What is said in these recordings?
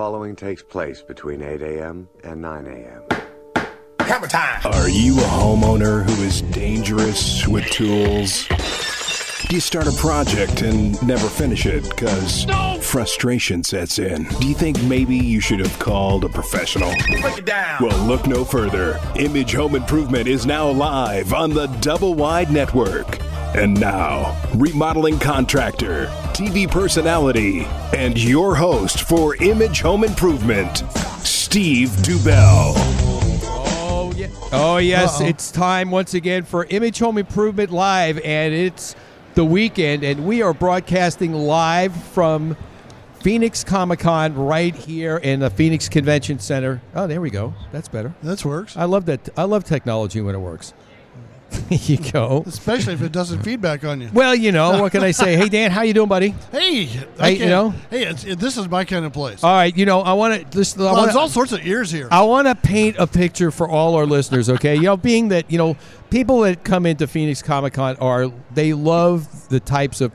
following takes place between 8 a.m. and 9 a.m. Hammer time. Are you a homeowner who is dangerous with tools? Do you start a project and never finish it because frustration sets in? Do you think maybe you should have called a professional? Break it down. Well, look no further. Image Home Improvement is now live on the Double Wide Network. And now, remodeling contractor, TV personality, and your host for Image Home Improvement, Steve Dubell. Oh, yeah. Oh, yes. It's time once again for Image Home Improvement Live, and it's the weekend, and we are broadcasting live from Phoenix Comic Con right here in the Phoenix Convention Center. Oh, there we go. That's better. That works. I love that. I love technology when it works. There you go. Especially if it doesn't feedback on you. Well, you know, what can I say? Hey, Dan, how you doing, buddy? Hey, Hey, you know? Hey, it's, it, this is my kind of place. All right, you know, I want to listen. Well, there's all sorts of ears here. I want to paint a picture for all our listeners, okay? You know, being that, you know, people that come into Phoenix Comic Con are, they love the types of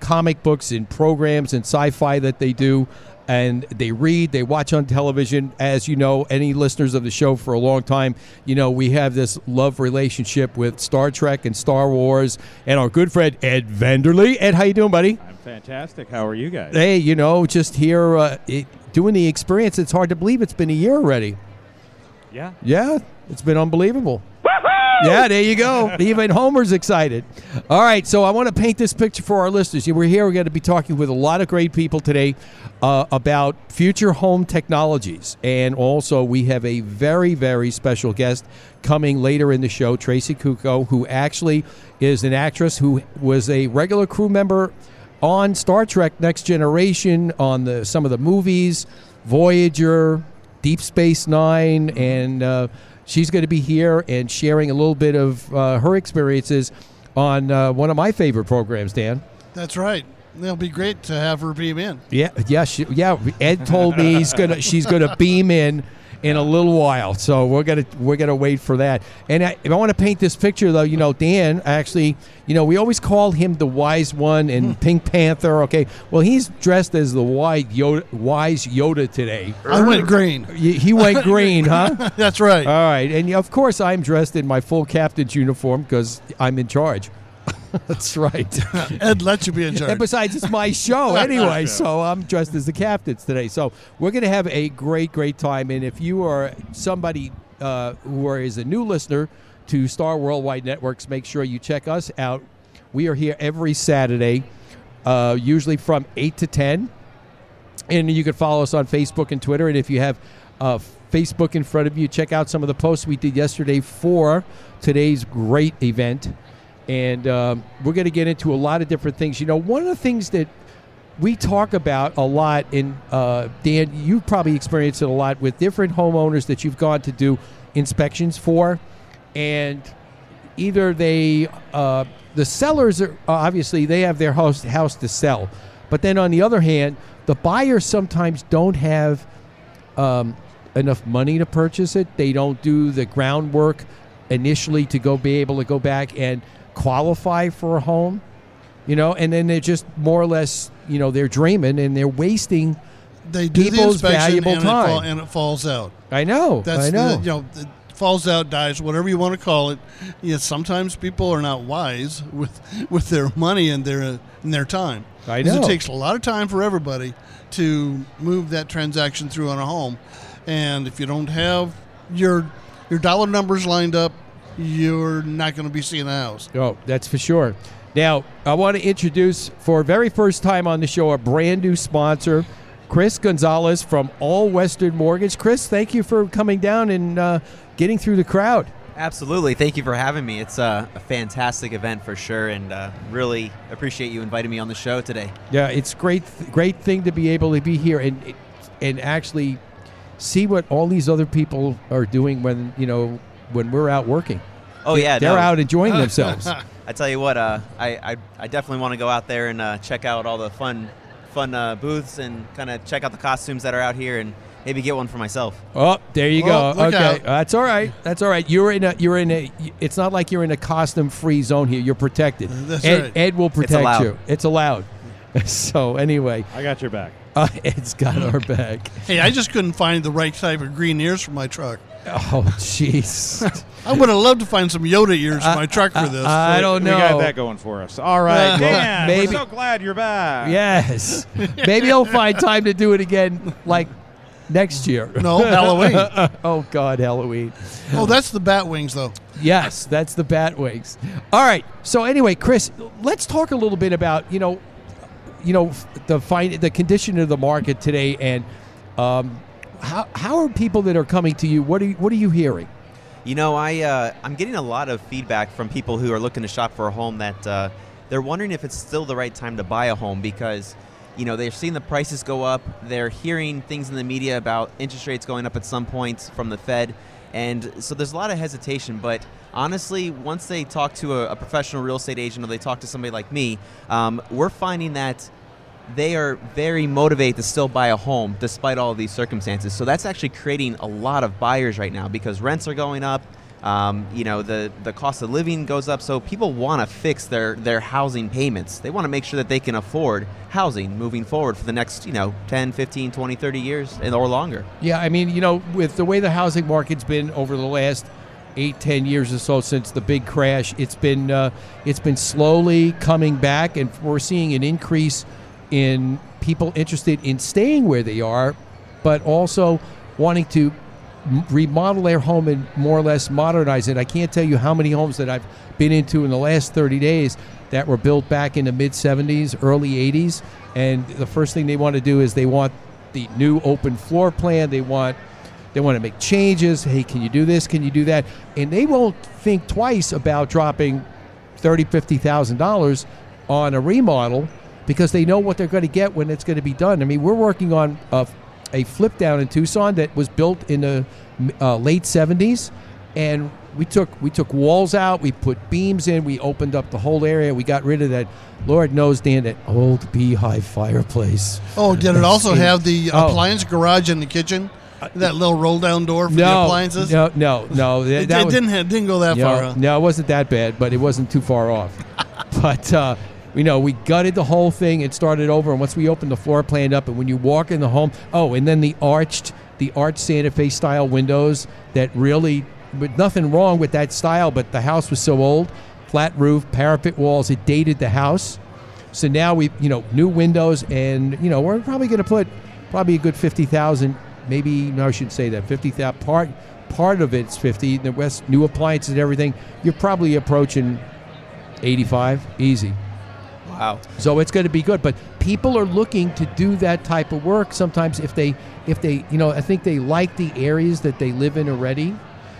comic books and programs and sci fi that they do. And they read, they watch on television. As you know, any listeners of the show for a long time, you know, we have this love relationship with Star Trek and Star Wars and our good friend Ed Vanderlee. Ed, how you doing, buddy? I'm fantastic. How are you guys? Hey, you know, just here uh, it, doing the experience, it's hard to believe it's been a year already. Yeah. Yeah, it's been unbelievable. Yeah, there you go. Even Homer's excited. All right, so I want to paint this picture for our listeners. We're here. We're going to be talking with a lot of great people today uh, about future home technologies, and also we have a very, very special guest coming later in the show, Tracy Kuko, who actually is an actress who was a regular crew member on Star Trek: Next Generation, on the some of the movies, Voyager, Deep Space Nine, and uh, she's going to be here and sharing a little bit of uh, her experiences on uh, one of my favorite programs, Dan. That's right. It'll be great to have her beam in. Yeah, yeah, she, yeah. Ed told me he's gonna she's gonna beam in in a little while, so we're gonna we're gonna wait for that. And I, if I want to paint this picture, though, you know, Dan actually, you know, we always call him the wise one and hmm. Pink Panther. Okay, well, he's dressed as the wise Yoda, wise Yoda today. I went green. He he went green, huh? That's right. All right, and of course I'm dressed in my full captain's uniform because I'm in charge. That's right. Ed let you be in charge. and besides, it's my show anyway, so I'm dressed as the captains today. So we're going to have a great, great time. And if you are somebody uh, who is a new listener to Star Worldwide Networks, make sure you check us out. We are here every Saturday, uh, usually from 8 to 10. And you can follow us on Facebook and Twitter. And if you have uh, Facebook in front of you, check out some of the posts we did yesterday for today's great event. And um, we're going to get into a lot of different things. You know, one of the things that we talk about a lot, and uh, Dan, you've probably experienced it a lot with different homeowners that you've gone to do inspections for, and either they, uh, the sellers are obviously they have their house house to sell, but then on the other hand, the buyers sometimes don't have um, enough money to purchase it. They don't do the groundwork initially to go be able to go back and qualify for a home, you know, and then they're just more or less, you know, they're dreaming and they're wasting. they do people's inspection valuable and, It fall, time. and it falls out. I know. That's I know. The, you know, it falls out, dies, whatever you want to call it. Yeah, sometimes people are not wise with with their money and their and their time. I know. It takes a lot of time for everybody to move that transaction through on a home, and if you don't have your your dollar numbers lined up, you're not going to be seeing the house. Oh, that's for sure. Now, I want to introduce for very first time on the show a brand new sponsor, Chris Gonzalez from All Western Mortgage. Chris, thank you for coming down and uh, getting through the crowd. Absolutely. Thank you for having me. It's uh, a fantastic event for sure, and uh, really appreciate you inviting me on the show today. Yeah, it's great, great thing to be able to be here and and actually see what all these other people are doing when you know when we're out working. Oh yeah, they're no. out enjoying themselves. I tell you what, uh, I, I I definitely want to go out there and uh, check out all the fun fun uh, booths and kind of check out the costumes that are out here and maybe get one for myself. Oh, there you go. Oh, look okay, out. that's all right. That's all right. You're in a. You're in a. It's not like you're in a costume-free zone here. You're protected. That's Ed, right. Ed will protect allowed. you. It's allowed. so anyway, I got your back. Uh, Ed's got our back. Hey, I just couldn't find the right type of green ears for my truck. Oh, jeez. I would have loved to find some Yoda ears for my truck for this. I don't know. We got that going for us. All right, Well, Dan. maybe- We're so glad you're back. Yes. Maybe I'll find time to do it again, like next year. no, Halloween. oh God, Halloween. Oh, that's the bat wings, though. Yes, that's the bat wings. All right. So anyway, Chris, let's talk a little bit about you know, you know, the fin- the condition of the market today, and um, how how are people that are coming to you? What are you, what are you hearing? You know, I uh, I'm getting a lot of feedback from people who are looking to shop for a home that uh, they're wondering if it's still the right time to buy a home because you know they're seeing the prices go up. They're hearing things in the media about interest rates going up at some point from the Fed, and so there's a lot of hesitation. But honestly, once they talk to a, a professional real estate agent or they talk to somebody like me, um, we're finding that they are very motivated to still buy a home despite all of these circumstances. So that's actually creating a lot of buyers right now because rents are going up. Um, you know, the, the cost of living goes up. So people want to fix their, their housing payments. They want to make sure that they can afford housing moving forward for the next, you know, 10, 15, 20, 30 years and or longer. Yeah, I mean, you know, with the way the housing market's been over the last eight, ten years or so since the big crash, it's been uh, it's been slowly coming back, and we're seeing an increase in people interested in staying where they are, but also wanting to remodel their home and more or less modernize it. I can't tell you how many homes that I've been into in the last 30 days that were built back in the mid 70s, early 80s, and the first thing they want to do is they want the new open floor plan. They want they want to make changes. Hey, can you do this? Can you do that? And they won't think twice about dropping thirty, fifty thousand dollars on a remodel because they know what they're going to get when it's going to be done. I mean, we're working on a, a flip down in Tucson that was built in the uh, late '70s, and we took we took walls out, we put beams in, we opened up the whole area, we got rid of that. Lord knows, Dan, that old beehive fireplace. Oh, did it also have the Oh. appliance garage in the kitchen? That little roll down door for the appliances? no, no, no. That, It, that it was- didn't, have, didn't go that no, far. No, it wasn't that bad, but it wasn't too far off. but uh, you know, we gutted the whole thing and started over. And once we opened the floor plan up, and when you walk in the home, oh, and then the arched, the arched Santa Fe style windows that really, but nothing wrong with that style, but the house was so old, flat roof, parapet walls, it dated the house. So now we, you know, new windows, and you know, we're probably going to put probably a good fifty thousand, maybe no, I shouldn't say that. Fifty thousand part part of it's fifty. The rest, new appliances and everything. You're probably approaching eighty-five, easy. Wow. So it's going to be good. But people are looking to do that type of work. Sometimes if they, if they, you know, I think they like the areas that they live in already.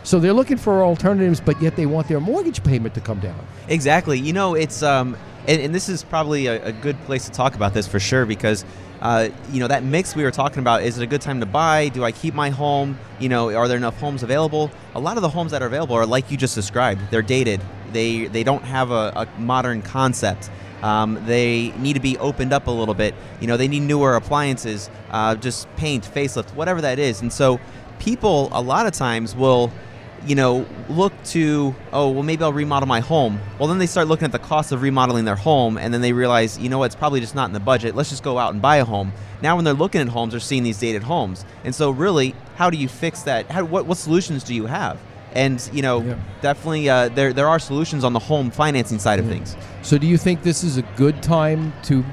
So they're looking for alternatives, but yet they want their mortgage payment to come down. Exactly. You know, it's um, and, and this is probably a, a good place to talk about this for sure because, uh, you know, that mix we were talking about. Is it a good time to buy? Do I keep my home? You know, are there enough homes available? A lot of the homes that are available are like you just described. They're dated. They they don't have a, a modern concept. Um, they need to be opened up a little bit. You know, they need newer appliances, uh, just paint, facelift, whatever that is. And so, people a lot of times will you know, look to, oh, well, maybe I'll remodel my home. Well, then they start looking at the cost of remodeling their home, and then they realize, you know what, it's probably just not in the budget. Let's just go out and buy a home. Now, when they're looking at homes, they're seeing these dated homes. And so, really, how do you fix that? How, what, what solutions do you have? And, you know, Yeah. definitely uh, there, there are solutions on the home financing side of things. So do you think this is a good time to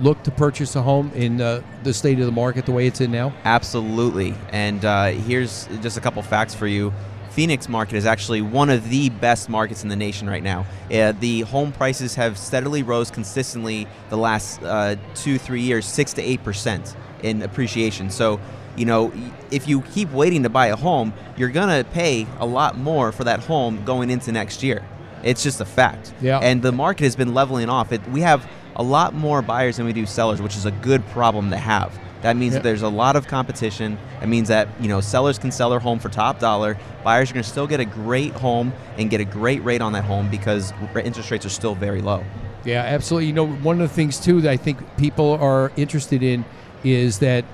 look to purchase a home in uh, the state of the market the way it's in now? Absolutely. And uh, here's just a couple facts for you. Phoenix market is actually one of the best markets in the nation right now. Uh, the home prices have steadily rose consistently the last uh, two, three years, six to eight percent in appreciation. So, you know, if you keep waiting to buy a home, you're gonna pay a lot more for that home going into next year. It's just a fact. Yeah. And the market has been leveling off. It, we have a lot more buyers than we do sellers, which is a good problem to have. That means Yeah. that there's a lot of competition. That means that you know sellers can sell their home for top dollar. Buyers are going to still get a great home and get a great rate on that home because interest rates are still very low. Yeah, absolutely. You know, one of the things too that I think people are interested in is that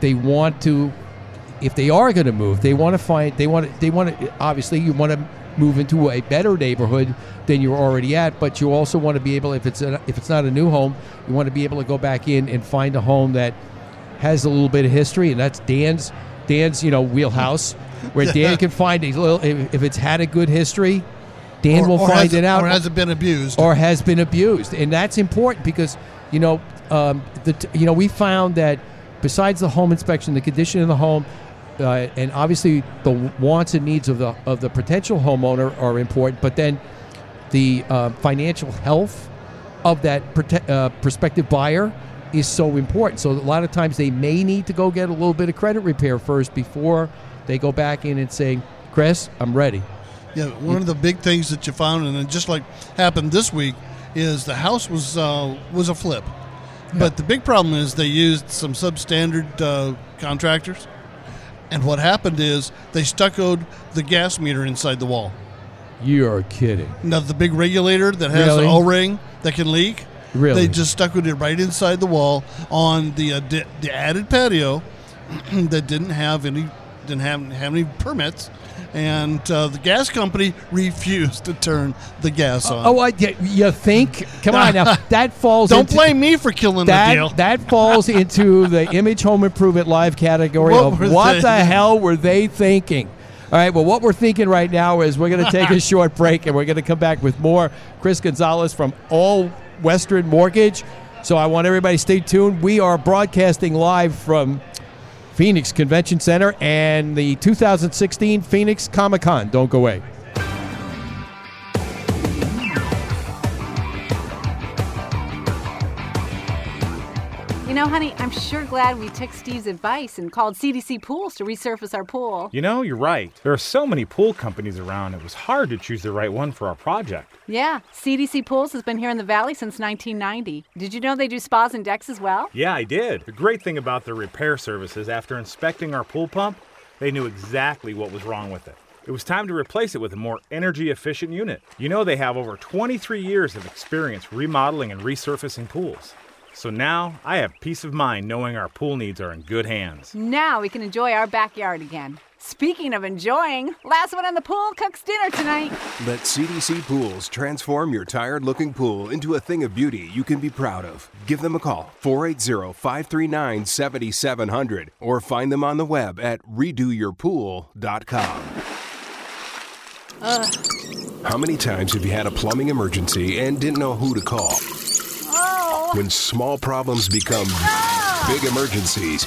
they want to, if they are going to move, they want to find, they want to, they want to. Obviously, you want to move into a better neighborhood than you're already at. But you also want to be able, if it's a, if it's not a new home, you want to be able to go back in and find a home that has a little bit of history, and that's Dan's Dan's you know wheelhouse, where Dan can find a little if, if it's had a good history. Dan Or- will or find it out, or has it been abused? or has been abused, and that's important because you know um, the you know we found that besides the home inspection, the condition of the home, uh, and obviously the wants and needs of the of the potential homeowner are important, but then the uh, financial health of that prote- uh, prospective buyer is so important. So a lot of times they may need to go get a little bit of credit repair first before they go back in and say, "Chris, I'm ready." Yeah, one of the big things that you found, and just like happened this week, is the house was uh, was a flip, but the big problem is they used some substandard uh, contractors, and what happened is they stuccoed the gas meter inside the wall. You're kidding. Now the big regulator that has Really? an O-ring that can leak, Really? they just stuccoed it right inside the wall on the uh, di- the added patio that didn't have any didn't have, have any permits, and uh, the gas company refused to turn the gas on. Oh, I, you, you think? Come on now. That falls. Don't into, blame me for killing the deal. That that falls into the image home improvement live category What of what they- the hell were they thinking? All right. Well, what we're thinking right now is we're going to take a short break and we're going to come back with more. Chris Gonzalez from All Western Mortgage. So I want everybody to stay tuned. We are broadcasting live from Phoenix Convention Center and the 2016 Phoenix Comic Con. Don't go away. Know, honey, I'm sure glad we took Steve's advice and called CDC Pools to resurface our pool. You know, you're right. There are so many pool companies around, it was hard to choose the right one for our project. Yeah, CDC Pools has been here in the valley since 1990. Did you know they do spas and decks as well? Yeah, I did. The great thing about their repair services, after inspecting our pool pump, they knew exactly what was wrong with it. It was time to replace it with a more energy efficient unit. You know, they have over 23 years of experience remodeling and resurfacing pools. So now I have peace of mind knowing our pool needs are in good hands. Now we can enjoy our backyard again. Speaking of enjoying, last one on the pool cooks dinner tonight. Let CDC Pools transform your tired looking pool into a thing of beauty you can be proud of. Give them a call, 480 539 7700, or find them on the web at redoyourpool.com. How many times have you had a plumbing emergency and didn't know who to call? When small problems become big emergencies,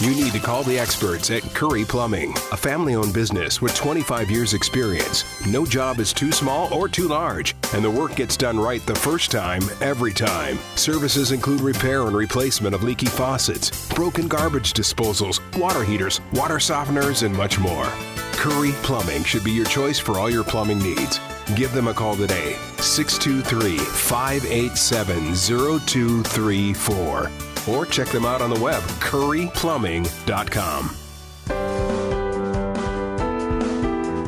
you need to call the experts at Curry Plumbing, a family owned business with 25 years' experience. No job is too small or too large, and the work gets done right the first time, every time. Services include repair and replacement of leaky faucets, broken garbage disposals, water heaters, water softeners, and much more. Curry Plumbing should be your choice for all your plumbing needs. Give them a call today, 623 587 0234. Or check them out on the web, curryplumbing.com.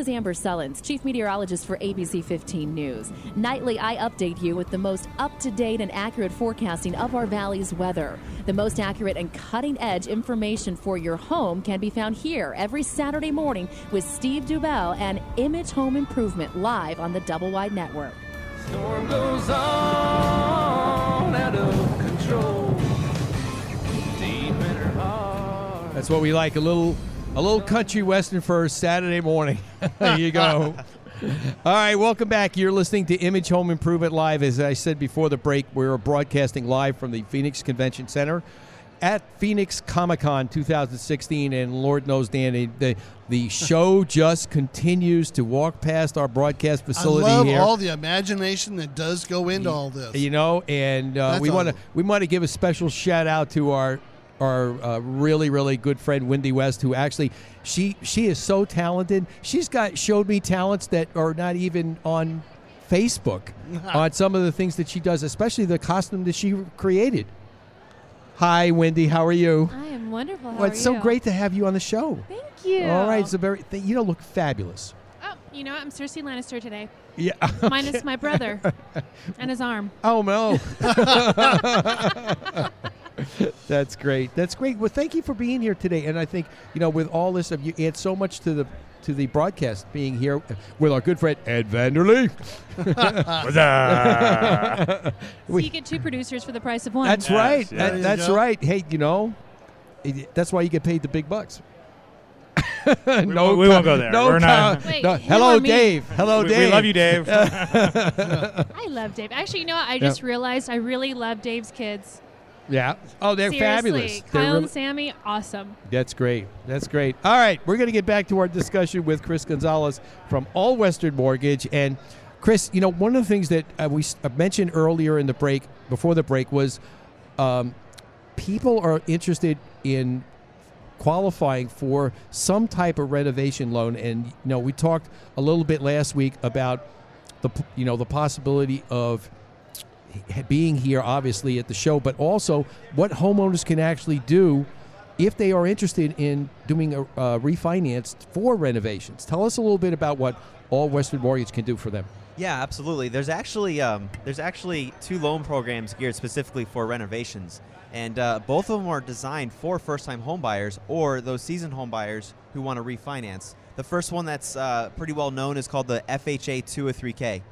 Is Amber Sullins, Chief Meteorologist for ABC 15 News. Nightly, I update you with the most up to date and accurate forecasting of our valley's weather. The most accurate and cutting edge information for your home can be found here every Saturday morning with Steve Dubell and Image Home Improvement live on the Double Wide Network. Storm goes on out of control. Deep in her heart. Ah. That's what we like. A little, a little country western for Saturday morning. there you go. All right, welcome back. You're listening to Image Home Improvement Live. As I said before the break, we're broadcasting live from the Phoenix Convention Center at Phoenix Comic Con 2016. And Lord knows, Danny, the, the show just continues to walk past our broadcast facility I love here. all the imagination that does go into all this. you know, and uh, we want to we want to give a special shout out to our our uh, really really good friend Wendy West, who actually she she is so talented. She's got showed me talents that are not even on Facebook on some of the things that she does, especially the costume that she created. Hi, Wendy. How are you? I am wonderful. How well, are it's so you? great to have you on the show. Thank you. All right, it's a very th- you don't look fabulous. Oh, you know what? I'm Cersei Lannister today. Yeah. Minus my brother and his arm. Oh no. That's great. That's great. Well, thank you for being here today. And I think you know, with all this, you add so much to the to the broadcast being here with our good friend Ed Vanderlee. What's up? So you get two producers for the price of one. That's right. yeah. That- that's go. right. Hey, you know, that's why you get paid the big bucks. we, won't, we won't go there. No, We're not. Wait, no. Hello. Dave. Hello, we, Dave. we love you, Dave. I love Dave. Actually, you know what? I just realized I really love Dave's kids. Yeah. Oh, they're Seriously. fabulous. They're Kyle really- and Sammy, awesome. That's great. That's great. All right, we're going to get back to our discussion with Chris Gonzalez from All Western Mortgage. And Chris, you know, one of the things that uh, we uh, mentioned earlier in the break, before the break, was um, people are interested in qualifying for some type of renovation loan. And you know, we talked a little bit last week about the you know the possibility of being here obviously at the show, but also what homeowners can actually do if they are interested in doing a refinance for renovations. Tell us a little bit about what All Western Mortgage can do for them. Yeah, absolutely. There's actually um, there's actually two loan programs geared specifically for renovations, and uh, both of them are designed for first-time homebuyers or those seasoned homebuyers who want to refinance. The first one that's uh, pretty well known is called the FHA 203K,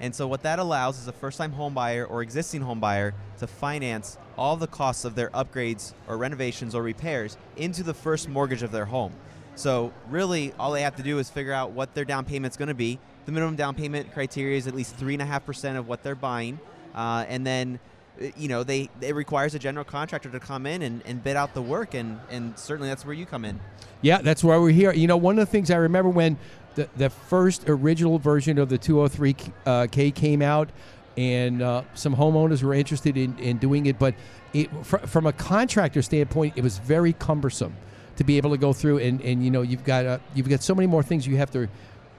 and so what that allows is a first-time homebuyer or existing homebuyer to finance all the costs of their upgrades or renovations or repairs into the first mortgage of their home. So really, all they have to do is figure out what their down payment's going to be. The minimum down payment criteria is at least three and a half percent of what they're buying, uh, and then, uh, you know, they it requires a general contractor to come in and, and bid out the work, and and certainly that's where you come in. Yeah, that's why we're here. You know, one of the things I remember when the, the first original version of the 203K uh, K came out, and uh, some homeowners were interested in, in doing it, but it, fr- from a contractor standpoint, it was very cumbersome to be able to go through, and, and you know, you've got uh, you've got so many more things you have to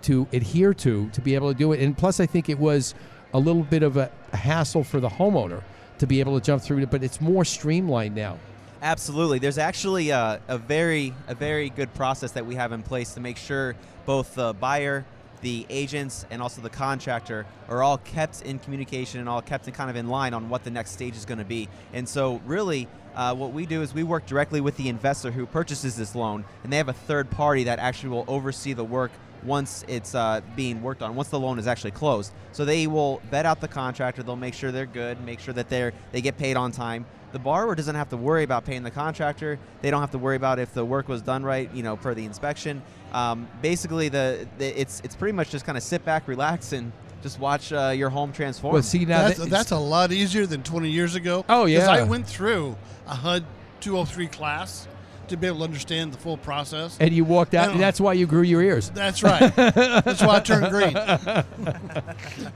to adhere to to be able to do it, and plus, I think it was a little bit of a hassle for the homeowner to be able to jump through it, but it's more streamlined now. Absolutely. There's actually a, a very a very good process that we have in place to make sure both the buyer, the agents, and also the contractor are all kept in communication and all kept in kind of in line on what the next stage is going to be. And so, really, uh, what we do is we work directly with the investor who purchases this loan, and they have a third party that actually will oversee the work once it's uh, being worked on, once the loan is actually closed. So they will vet out the contractor. They'll make sure they're good, make sure that they're they get paid on time. The borrower doesn't have to worry about paying the contractor. They don't have to worry about if the work was done right, you know, per the inspection. Um, basically, the, the it's it's pretty much just kind of sit back, relax, and just watch uh, your home transform. Well, see now That's, that- that's a lot easier than 20 years ago. Oh yeah. Because I went through a HUD 203 class to be able to understand the full process. and you walked out, I and that's why you grew your ears. That's right. That's why I turned green.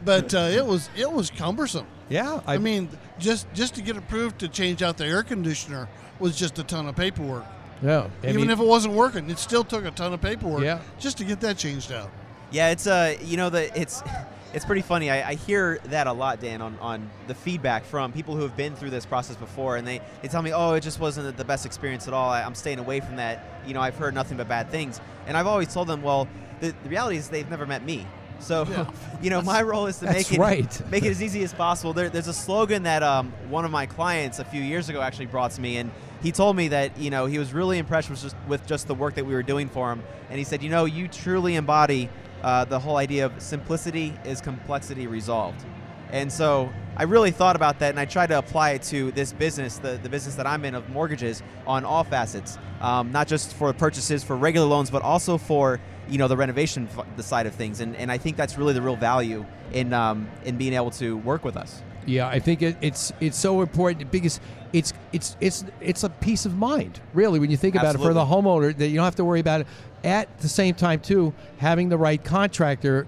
but uh, it was it was cumbersome. Yeah, I, mean, just just to get approved to change out the air conditioner was just a ton of paperwork. Yeah, I Even mean- if it wasn't working, it still took a ton of paperwork. Yeah. just to get that changed out. Yeah, it's uh, you know, the it's it's pretty funny. I, I hear that a lot, Dan, on, on the feedback from people who have been through this process before, and they, they tell me, oh, it just wasn't the best experience at all. I, I'm staying away from that. You know, I've heard nothing but bad things, and I've always told them, well, the, the reality is they've never met me. So, you know, my role is to make it right. make it as easy as possible. There, there's a slogan that um, one of my clients a few years ago actually brought to me, and he told me that you know he was really impressed with just with just the work that we were doing for him, and he said, you know, you truly embody uh, the whole idea of simplicity is complexity resolved. And so I really thought about that, and I tried to apply it to this business, the, the business that I'm in of mortgages, on all facets, um, not just for purchases for regular loans, but also for you know the renovation f- the side of things, and, and I think that's really the real value in um, in being able to work with us. Yeah, I think it, it's it's so important because it's it's it's it's a peace of mind, really, when you think about it for the homeowner that you don't have to worry about it. At the same time, too, having the right contractor,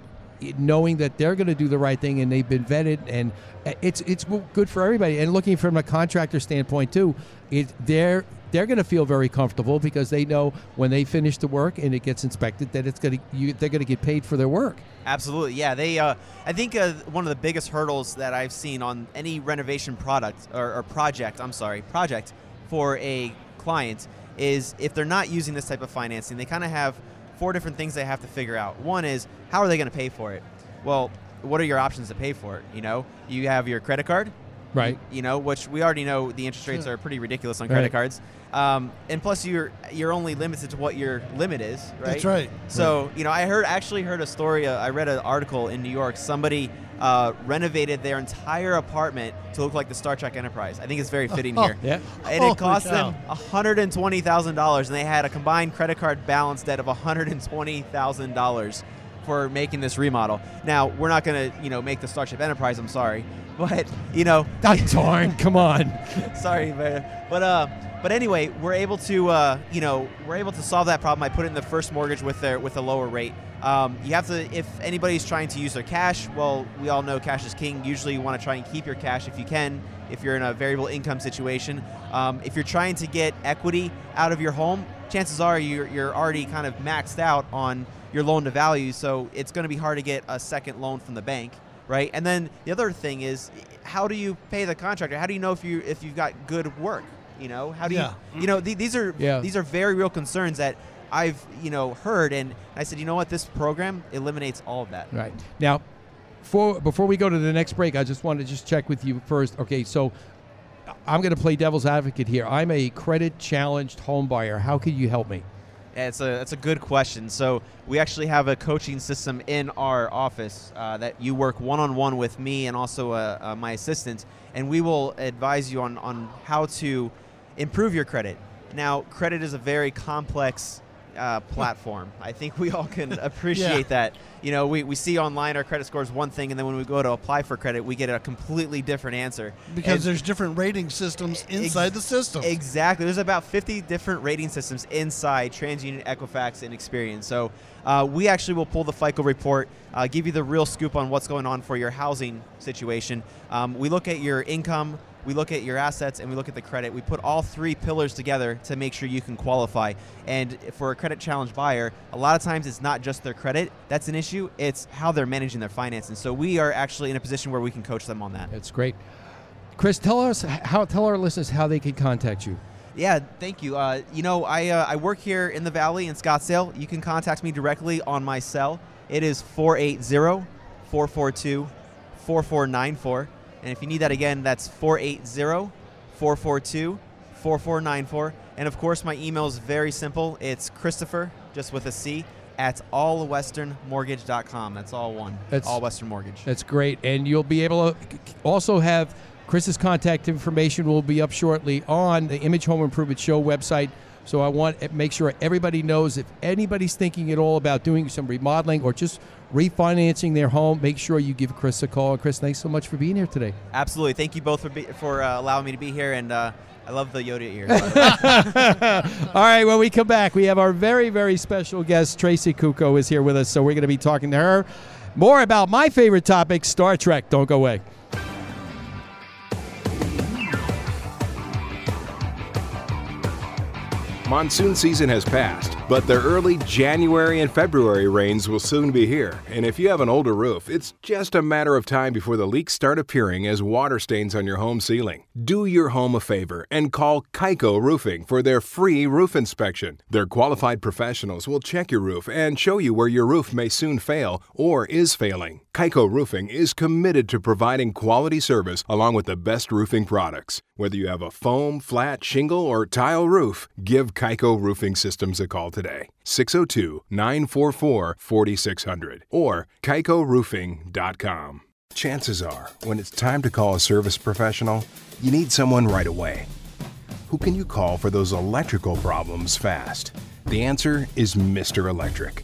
knowing that they're going to do the right thing and they've been vetted, and uh, it's it's good for everybody. And looking from a contractor standpoint too, it they're they're going to feel very comfortable because they know when they finish the work and it gets inspected that it's going to you, they're going to get paid for their work. Absolutely, yeah. They, uh, I think, uh, one of the biggest hurdles that I've seen on any renovation product or, or project, I'm sorry, project for a client is if they're not using this type of financing, they kind of have four different things they have to figure out. One is how are they going to pay for it? Well, what are your options to pay for it? You know, you have your credit card, Right. you know, which we already know the interest rates Sure. are pretty ridiculous on Right. credit cards. Um, and plus, you're you're only limited to what your limit is, right? That's right. So you know, I heard actually heard a story. Uh, I read an article in New York. Somebody uh, renovated their entire apartment to look like the Star Trek Enterprise. I think it's very fitting here. Yeah. And it cost them hundred and twenty thousand dollars, and they had a combined credit card balance debt of hundred and twenty thousand dollars for making this remodel. Now we're not going to you know make the Starship Enterprise. I'm sorry, but you know Ah, darn! Come on. Sorry, man. But uh, but anyway, we're able to uh, you know we're able to solve that problem. I put it in the first mortgage with their with a lower rate. Um, you have to if anybody's trying to use their cash. Well, we all know cash is king. Usually, you want to try and keep your cash if you can. If you're in a variable income situation, um, if you're trying to get equity out of your home, chances are you're, you're already kind of maxed out on your loan to value. So it's going to be hard to get a second loan from the bank right? And then the other thing is, how do you pay the contractor? How do you know if you if you've got good work? You know, how do Yeah. you you know th- these are Yeah. these are very real concerns that I've you know heard, and I said, you know what, this program eliminates all of that. Right. Now, for, before we go to the next break, I just want to just check with you first. Okay, so I'm going to play devil's advocate here. I'm a credit challenged home buyer. How can you help me? Yeah, It's a that's a good question. So we actually have a coaching system in our office uh, that you work one on one with me and also uh, uh, my assistant, and we will advise you on on how to improve your credit. Now, credit is a very complex uh, platform. I think we all can appreciate that. You know, we, we see online our credit score is one thing, and then when we go to apply for credit, we get a completely different answer. Because And- there's different rating systems inside Ex- the system. Exactly. There's about 50 different rating systems inside TransUnion, Equifax, and Experian. So uh, we actually will pull the FICO report, uh, give you the real scoop on what's going on for your housing situation. Um, we look at your income, we look at your assets, and we look at the credit. We put all three pillars together to make sure you can qualify. And for a credit challenge buyer, a lot of times it's not just their credit that's an issue; it's how they're managing their finances. So we are actually in a position where we can coach them on that. That's great. Chris, tell us how tell our listeners how they can contact you. Yeah, thank you. Uh, you know, I, uh, I work here in the Valley in Scottsdale. You can contact me directly on my cell. It is 480 442 4494. And if you need that again, that's 480 442 4494. And of course, my email is very simple. It's Christopher, just with a C, at allwesternmortgage.com. That's all one. That's- all Western Mortgage. That's great, and you'll be able to also have Chris's contact information will be up shortly on the Image Home Improvement Show website. So I want to make sure everybody knows if anybody's thinking at all about doing some remodeling or just refinancing their home, make sure you give Chris a call. Chris, thanks so much for being here today. Absolutely. Thank you both for, be, for uh, allowing me to be here. And uh, I love the Yoda ears. All right, when we come back, we have our very, very special guest, Tracy Kuko, is here with us. So we're going to be talking to her more about my favorite topic, Star Trek. Don't go away. Monsoon season has passed, but the early January and February rains will soon be here. And if you have an older roof, it's just a matter of time before the leaks start appearing as water stains on your home ceiling. Do your home a favor and call Kaiko Roofing for their free roof inspection. Their qualified professionals will check your roof and show you where your roof may soon fail or is failing. Kaiko Roofing is committed to providing quality service along with the best roofing products. Whether you have a foam, flat, shingle, or tile roof, give Kaiko Roofing Systems a call today. 602 944 4600 or kaikoroofing.com. Chances are, when it's time to call a service professional, you need someone right away. Who can you call for those electrical problems fast? The answer is Mr. Electric.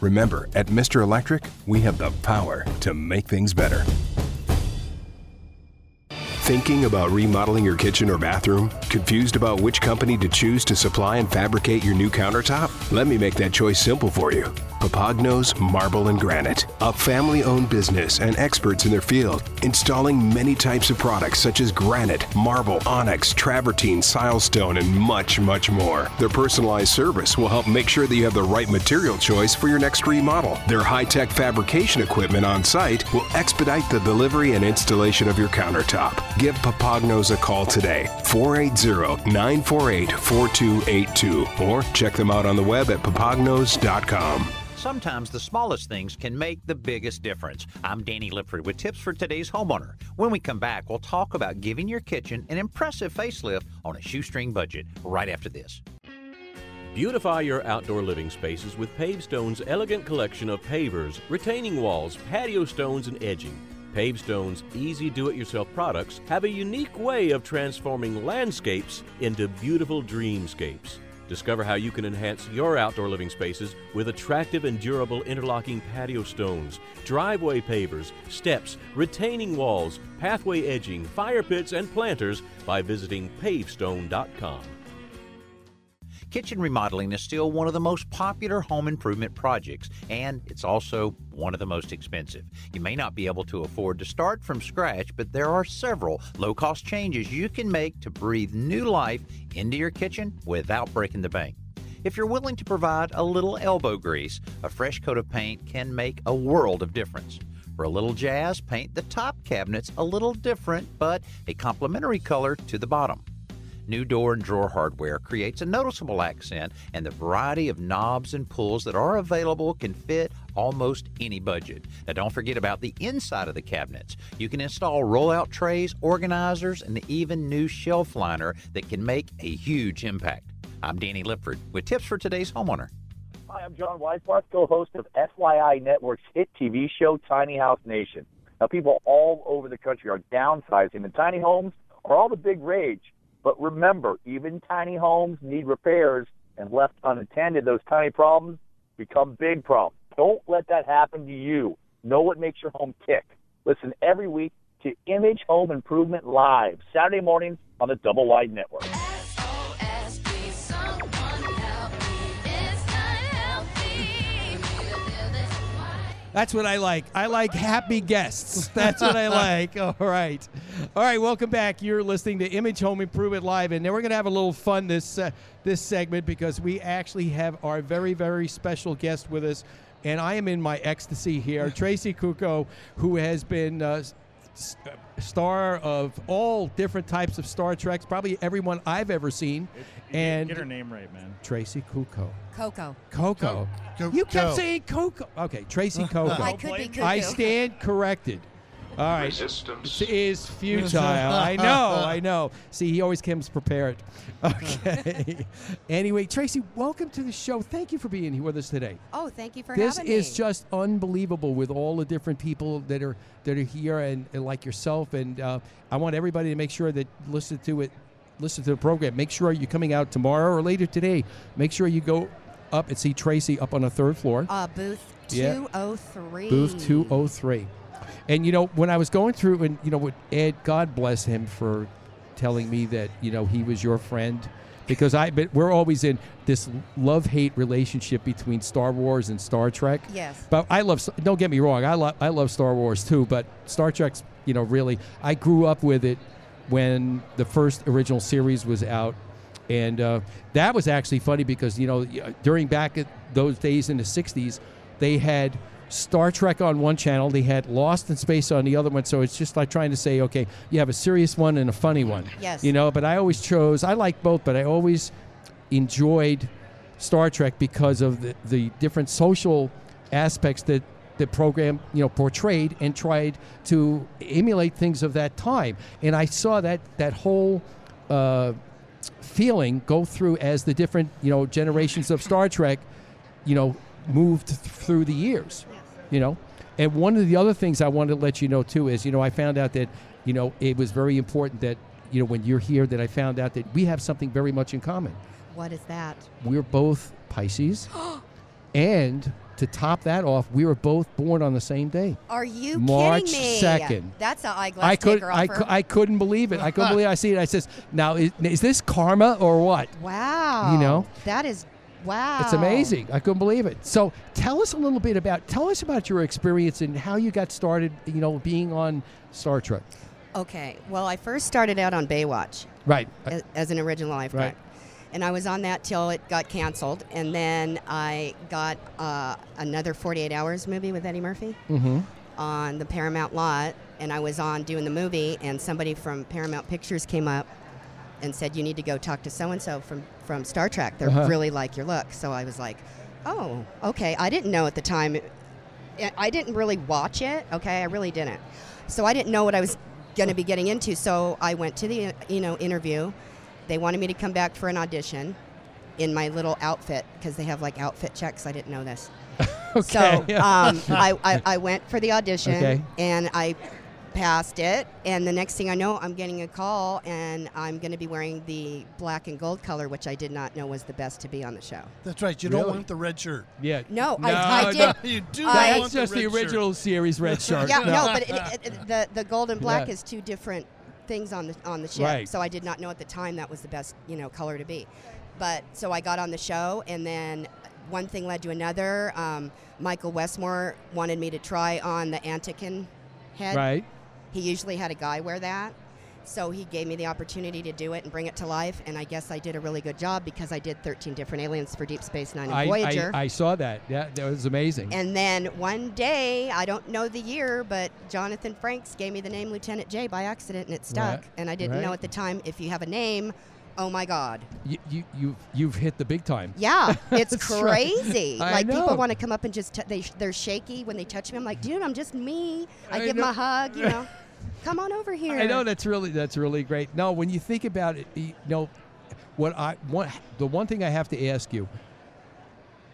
Remember, at Mr. Electric, we have the power to make things better. Thinking about remodeling your kitchen or bathroom? Confused about which company to choose to supply and fabricate your new countertop? Let me make that choice simple for you. Papagnos Marble and Granite, a family owned business and experts in their field, installing many types of products such as granite, marble, onyx, travertine, silestone, and much, much more. Their personalized service will help make sure that you have the right material choice for your next remodel. Their high tech fabrication equipment on site will expedite the delivery and installation of your countertop. Give Papagnos a call today, 480 948 4282, or check them out on the web at papagnos.com. Sometimes the smallest things can make the biggest difference. I'm Danny Lipford with tips for today's homeowner. When we come back, we'll talk about giving your kitchen an impressive facelift on a shoestring budget right after this. Beautify your outdoor living spaces with Pavestone's elegant collection of pavers, retaining walls, patio stones, and edging. Pavestone's easy do it yourself products have a unique way of transforming landscapes into beautiful dreamscapes. Discover how you can enhance your outdoor living spaces with attractive and durable interlocking patio stones, driveway pavers, steps, retaining walls, pathway edging, fire pits, and planters by visiting pavestone.com. Kitchen remodeling is still one of the most popular home improvement projects, and it's also one of the most expensive. You may not be able to afford to start from scratch, but there are several low cost changes you can make to breathe new life into your kitchen without breaking the bank. If you're willing to provide a little elbow grease, a fresh coat of paint can make a world of difference. For a little jazz, paint the top cabinets a little different, but a complementary color to the bottom. New door and drawer hardware creates a noticeable accent, and the variety of knobs and pulls that are available can fit almost any budget. Now, don't forget about the inside of the cabinets. You can install rollout trays, organizers, and even new shelf liner that can make a huge impact. I'm Danny Lipford with tips for today's homeowner. Hi, I'm John Weisbarth, co-host of FYI Network's hit TV show Tiny House Nation. Now, people all over the country are downsizing, and tiny homes are all the big rage. But remember, even tiny homes need repairs, and left unattended, those tiny problems become big problems. Don't let that happen to you. Know what makes your home tick. Listen every week to Image Home Improvement Live, Saturday mornings on the Double Wide Network. That's what I like. I like happy guests. That's what I like. All right. All right, welcome back. You're listening to Image Home Improvement Live, and now we're going to have a little fun this uh, this segment because we actually have our very very special guest with us, and I am in my ecstasy here, Tracy Kuko, who has been. Uh, Star of all different types of Star Treks, probably everyone I've ever seen, and Get her name right, man. Tracy Kuko. Coco. Coco. Co- you kept Co. saying Coco. Okay, Tracy Coco. I could be cuckoo. I stand corrected. All right. Resistance. This is futile. I know. I know. See, he always comes prepared. Okay. anyway, Tracy, welcome to the show. Thank you for being here with us today. Oh, thank you for this having me. This is just unbelievable with all the different people that are that are here and, and like yourself. And uh, I want everybody to make sure that listen to it, listen to the program. Make sure you're coming out tomorrow or later today. Make sure you go up and see Tracy up on the third floor. uh, booth Yeah. 203. Booth 203. And you know, when I was going through and you know, with Ed, God bless him for telling me that, you know, he was your friend because I but we're always in this love-hate relationship between Star Wars and Star Trek. Yes. But I love don't get me wrong, I love I love Star Wars too, but Star Trek's, you know, really I grew up with it when the first original series was out and uh, that was actually funny because you know during back at those days in the 60s they had star trek on one channel they had lost in space on the other one so it's just like trying to say okay you have a serious one and a funny one Yes. you know but i always chose i like both but i always enjoyed star trek because of the, the different social aspects that the program you know portrayed and tried to emulate things of that time. And I saw that that whole. Uh, feeling go through as the different you know generations of Star Trek, you know, moved th- through the years, you know. And one of the other things I wanted to let you know too is you know I found out that you know it was very important that you know when you're here that I found out that we have something very much in common. What is that? We're both Pisces, and to top that off, we were both born on the same day. Are you March kidding me? 2nd. That's an eyeglass I could, taker I, cou- I couldn't believe it. I couldn't believe I see it. I says, now is, is this karma or what? wow. You know? That is wow. It's amazing. I couldn't believe it. So tell us a little bit about tell us about your experience and how you got started. You know, being on Star Trek. Okay. Well, I first started out on Baywatch. Right. As, as an original lifeguard. Right. And I was on that till it got canceled. And then I got uh, another 48 Hours movie with Eddie Murphy Mm-hmm. on the Paramount lot. And I was on doing the movie, and somebody from Paramount Pictures came up and said, You need to go talk to so and so from from Star Trek. They Uh-huh. really like your look. So I was like, Oh, okay. I didn't know at the time. I- I didn't really watch it. Okay, I really didn't. So I didn't know what I was going to be getting into. So I went to the you know interview. They wanted me to come back for an audition in my little outfit because they have like outfit checks. I didn't know this. Okay. So um, I, I, I went for the audition Okay. and I passed it. And the next thing I know, I'm getting a call and I'm going to be wearing the black and gold color, which I did not know was the best to be on the show. That's right. You Really? don't want the red shirt. Yeah. No, I- I did- You do I- not That's want just the, red shirt. original series red shirt. Yeah, no, but it, it, it- the the gold and black Yeah. is two different things on the on the ship. Right. So I did not know at the time that was the best you know color to be. But so I got on the show, and then one thing led to another. Um, Michael Westmore wanted me to try on the Antican head. Right. He usually had a guy wear that. So he gave me the opportunity to do it and bring it to life, and I guess I did a really good job because I did 13 different aliens for Deep Space Nine and I, Voyager. I, I saw that. Yeah, that was amazing. And then one day, I don't know the year, but Jonathan Frakes gave me the name Lieutenant Jae by accident, and it stuck. Right, And I didn't know right. at the time if you have a name, oh my God. you, you you've you've hit the big time. Yeah, it's That's right. crazy. Like know. people want to come up and just t- they they're shaky when they touch me. I'm like, dude, I'm just me. I, I give them a hug, you know. Come on over here. I know that's really that's really great. No, when you think about it, you know, what I one the one thing I have to ask you.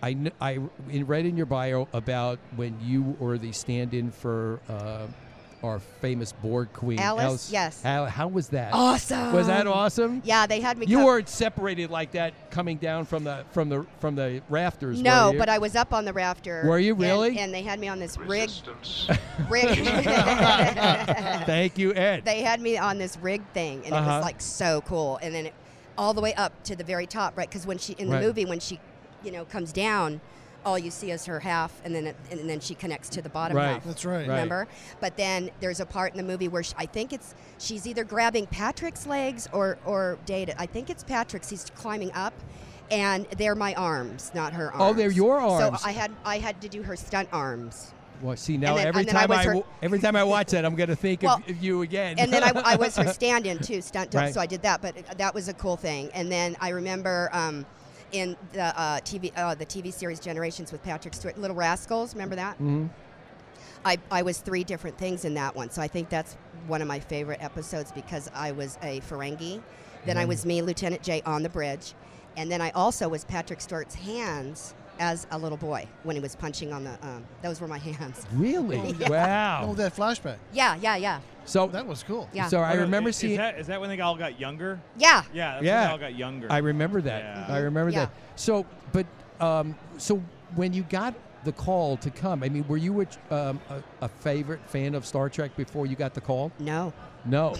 I I read in your bio about when you were the stand-in for uh, our famous Borg queen, Alice? Yes. How, how was that? Awesome. Was that awesome? Yeah, they had me. You come- weren't separated like that coming down from the from the from the rafters. No, were you? but I was up on the rafter. Were you and- really? And, they had me on this rig. rig. Thank you, Ed. They had me on this rig thing, and it Uh-huh. was like so cool. And then it, all the way up to the very top, right? Because when she in the Right. movie, when she, you know, comes down, all you see is her half, and then it, and then she connects to the bottom Right. half. That's right. Right. Remember? But then there's a part in the movie where sh I think it's she's either grabbing Patrick's legs or or Data. I think it's Patrick's. He's climbing up. And they're my arms, not her arms. Oh, they're your arms. So I had I had to do her stunt arms. Well, see now then- every and then I time I, her- every time I watch that, I'm going to think Well, of, of you again. and then I, I was her stand-in too, stunt double. Right. So I did that, but that was a cool thing. And then I remember um, in the uh, TV, uh, the TV series Generations with Patrick Stewart, Little Rascals. Remember that? Mhm. I, I was three different things in that one. So I think that's one of my favorite episodes because I was a Ferengi. Then I Mhm. was me, Lieutenant Jae, on the bridge. And then I also was Patrick Stewart's hands as a little boy when he was punching on the. Um, those were my hands. Really? Yeah. Wow. Oh, that flashback. Yeah, yeah, yeah. So that was cool. Yeah. So I remember is, seeing. Is that, is that when they all got younger? Yeah. Yeah. That's yeah, When they all got younger. I remember that. Yeah. I remember Yeah. that. So, but um, so when you got the call to come, I mean, were you a, um, a, a favorite fan of Star Trek before you got the call? No. No.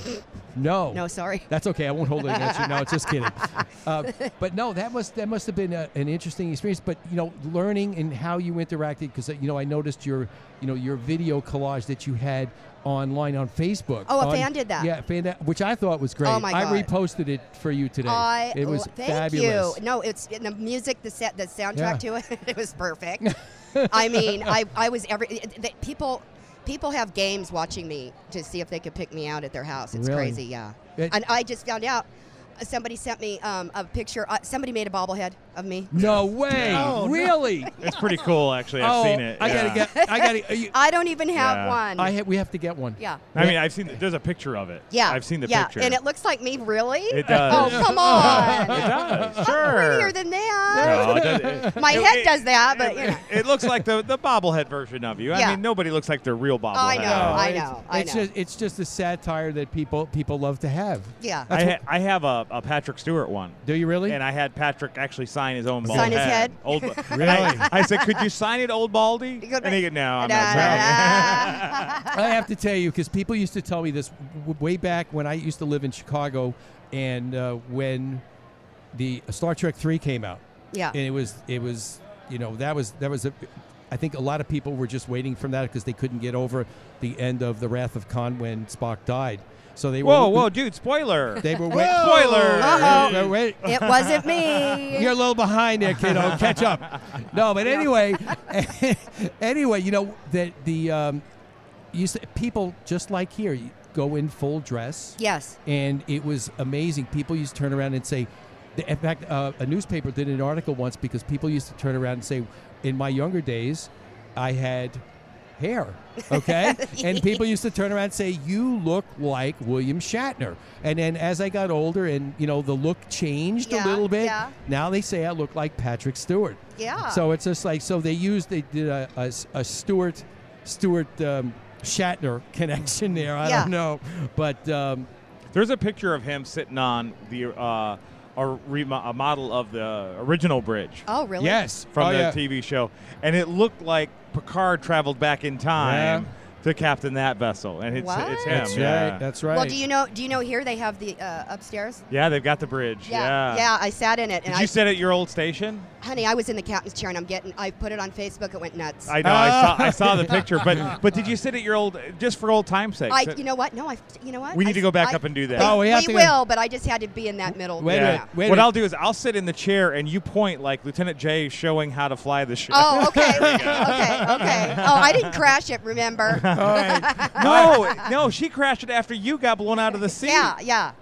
No. No, sorry. That's okay. I won't hold it against you. No, it's just kidding. Uh, but no, that must that must have been a, an interesting experience. But you know, learning and how you interacted because you know I noticed your you know your video collage that you had online on Facebook. Oh, a on- fan did that. Yeah, a fan that, which I thought was great. Oh, my God. I reposted it for you today. I it was thank fabulous. you. No, it's the music, the set, the soundtrack Yeah. to it. It was perfect. I mean, I, I was every the, people. People have games watching me to see if they could pick me out at their house. It's Really? crazy, yeah. It- and I just found out. Somebody sent me um, a picture. Uh, somebody made a bobblehead of me. No way! Oh, no. really? It's pretty cool, actually. I've Oh, seen it. I gotta get. I gotta. you- I don't even have Yeah. one. I ha- we have to get one. yeah. I mean, I've seen. There's a picture of it. Yeah. I've seen the yeah. picture. And it looks like me, really? It does. Oh, come on. it does. I'm Sure. prettier than that. No, it does- it- My it- head it- does that, but you know. It looks like the the bobblehead version of you. I mean, nobody looks like the real bobblehead. I know, I it's- know, it's just it's just a satire that people people love to have. Yeah. I, ha- I have a, a Patrick Stewart one. Do you really? And I had Patrick actually sign his own bald Sign his head? Old, Really? I, I said, "Could you sign it, old Baldy?" And he goes, "No, I'm not signing it." I have to tell you because people used to tell me this way back when I used to live in Chicago, and uh, when the Star Trek three came out. Yeah. and it was it was you know that was that was a. I think a lot of people were just waiting for that because they couldn't get over the end of the Wrath of Khan when Spock died. So they were Whoa, whoa, dude! Spoiler. They were Whoa! wait- Spoiler. Uh-oh. Wait- It wasn't me. You're a little behind there, kiddo. Catch up. No, but anyway, anyway, you know that the um, used to, people just like here go in full dress. Yes. and it was amazing. People used to turn around and say, in fact, uh, a newspaper did an article once because people used to turn around and say, in my younger days, I had hair. Okay, and people used to turn around and say, "You look like William Shatner." And then as I got older, and you know, the look changed Yeah, a little bit. yeah. Now they say I look like Patrick Stewart. Yeah. So it's just like so they used they did a a, a Stewart Stewart um, Shatner connection there. I Yeah. don't know, but um, There's a picture of him sitting on the uh, a, remo- a model of the original bridge. Oh, really? Yes. From Oh, the yeah. TV show, and it looked like Picard traveled back in time to captain that vessel, and it's it's him. That's yeah. right. That's right. Well, do you know? Do you know here they have the uh, upstairs? Yeah, they've got the bridge. Yeah, Yeah. I sat in it, and Did I, you sit at your old station? honey, I was in the captain's chair, and I'm getting. I put it on Facebook. It went nuts. I know. I saw. I saw the picture, but but did you sit at your old just for old time's sake? I, you know what? No, I. You know what? We need I- to go back I- up and do that. we- Oh, we have to go- will, but I just had to be in that middle. Wait a minute. Wait a what minute. I'll do is I'll sit in the chair and you point like Lieutenant Jae is showing how to fly the ship. Oh, okay, okay, okay. Oh, I didn't crash it. Remember? no, no, she crashed it after you got blown out of the sea. Yeah, yeah.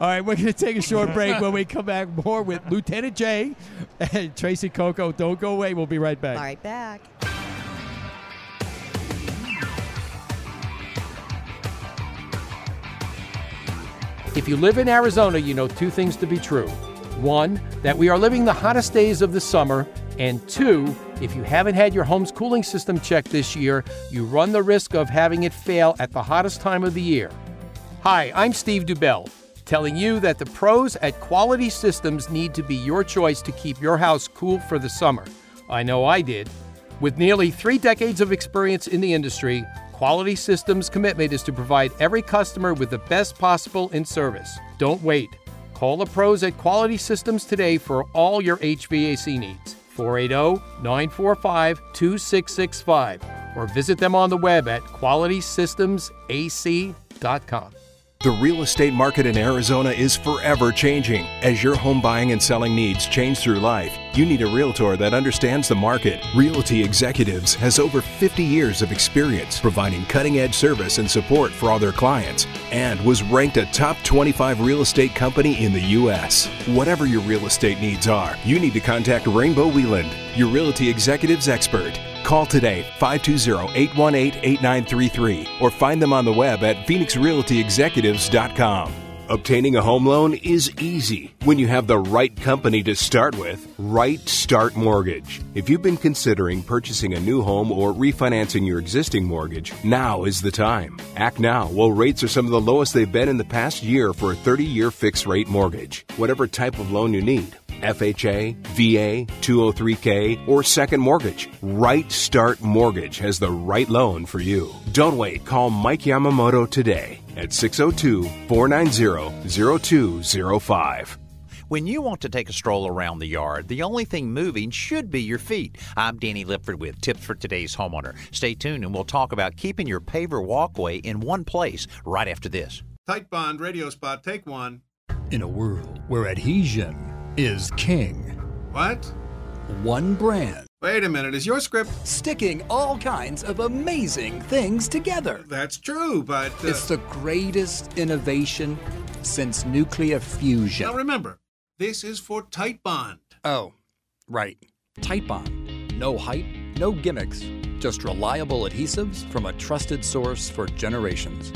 All right, we're going to take a short break. When we come back, more with Lieutenant Jae and Tracee Cocco. Don't go away. We'll be right back. All right, back. If you live in Arizona, you know two things to be true. One, that we are living the hottest days of the summer. And two, if you haven't had your home's cooling system checked this year, you run the risk of having it fail at the hottest time of the year. Hi, I'm Steve Dubell, telling you that the pros at Quality Systems need to be your choice to keep your house cool for the summer. I know I did. With nearly three decades of experience in the industry, Quality Systems' commitment is to provide every customer with the best possible in service. Don't wait. Call the pros at Quality Systems today for all your HVAC needs. 480 945 2665 or visit them on the web at qualitysystemsac.com. The real estate market in Arizona is forever changing. As your home buying and selling needs change through life, you need a realtor that understands the market. Realty Executives has over 50 years of experience providing cutting edge service and support for all their clients and was ranked a top 25 real estate company in the U.S. Whatever your real estate needs are, you need to contact Rainbow Wheeland, your Realty Executives expert. Call today 520-818-8933 or find them on the web at phoenixrealtyexecutives.com. Obtaining a home loan is easy when you have the right company to start with, Right Start Mortgage. If you've been considering purchasing a new home or refinancing your existing mortgage, now is the time. Act now while rates are some of the lowest they've been in the past year for a 30-year fixed rate mortgage. Whatever type of loan you need. FHA, VA, 203K, or second mortgage. Right Start Mortgage has the right loan for you. Don't wait. Call Mike Yamamoto today at 602 490 0205. When you want to take a stroll around the yard, the only thing moving should be your feet. I'm Danny Lipford with tips for today's homeowner. Stay tuned and we'll talk about keeping your paver walkway in one place right after this. Titebond radio spot, take one. In a world where adhesion is king. What? One brand. Wait a minute, is your script sticking all kinds of amazing things together? That's true, but uh, It's the greatest innovation since nuclear fusion. Now remember, this is for Titebond. Oh, right. Titebond. No hype, no gimmicks, just reliable adhesives from a trusted source for generations.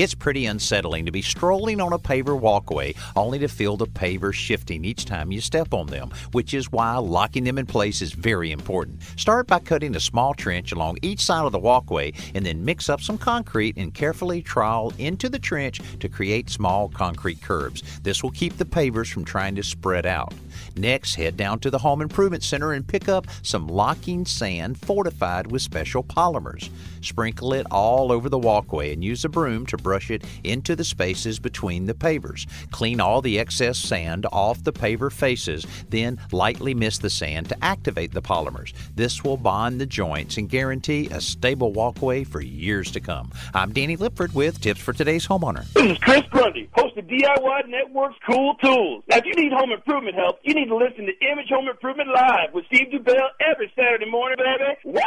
It's pretty unsettling to be strolling on a paver walkway only to feel the pavers shifting each time you step on them, which is why locking them in place is very important. Start by cutting a small trench along each side of the walkway and then mix up some concrete and carefully trowel into the trench to create small concrete curbs. This will keep the pavers from trying to spread out. Next, head down to the Home Improvement Center and pick up some locking sand fortified with special polymers. Sprinkle it all over the walkway and use a broom to brush it into the spaces between the pavers. Clean all the excess sand off the paver faces, then lightly mist the sand to activate the polymers. This will bond the joints and guarantee a stable walkway for years to come. I'm Danny Lipford with tips for today's homeowner. This is Chris Grundy, host of DIY Network's Cool Tools. Now, if you need home improvement help, you need to listen to Image Home Improvement Live with Steve Dubell every Saturday morning, baby. Woo!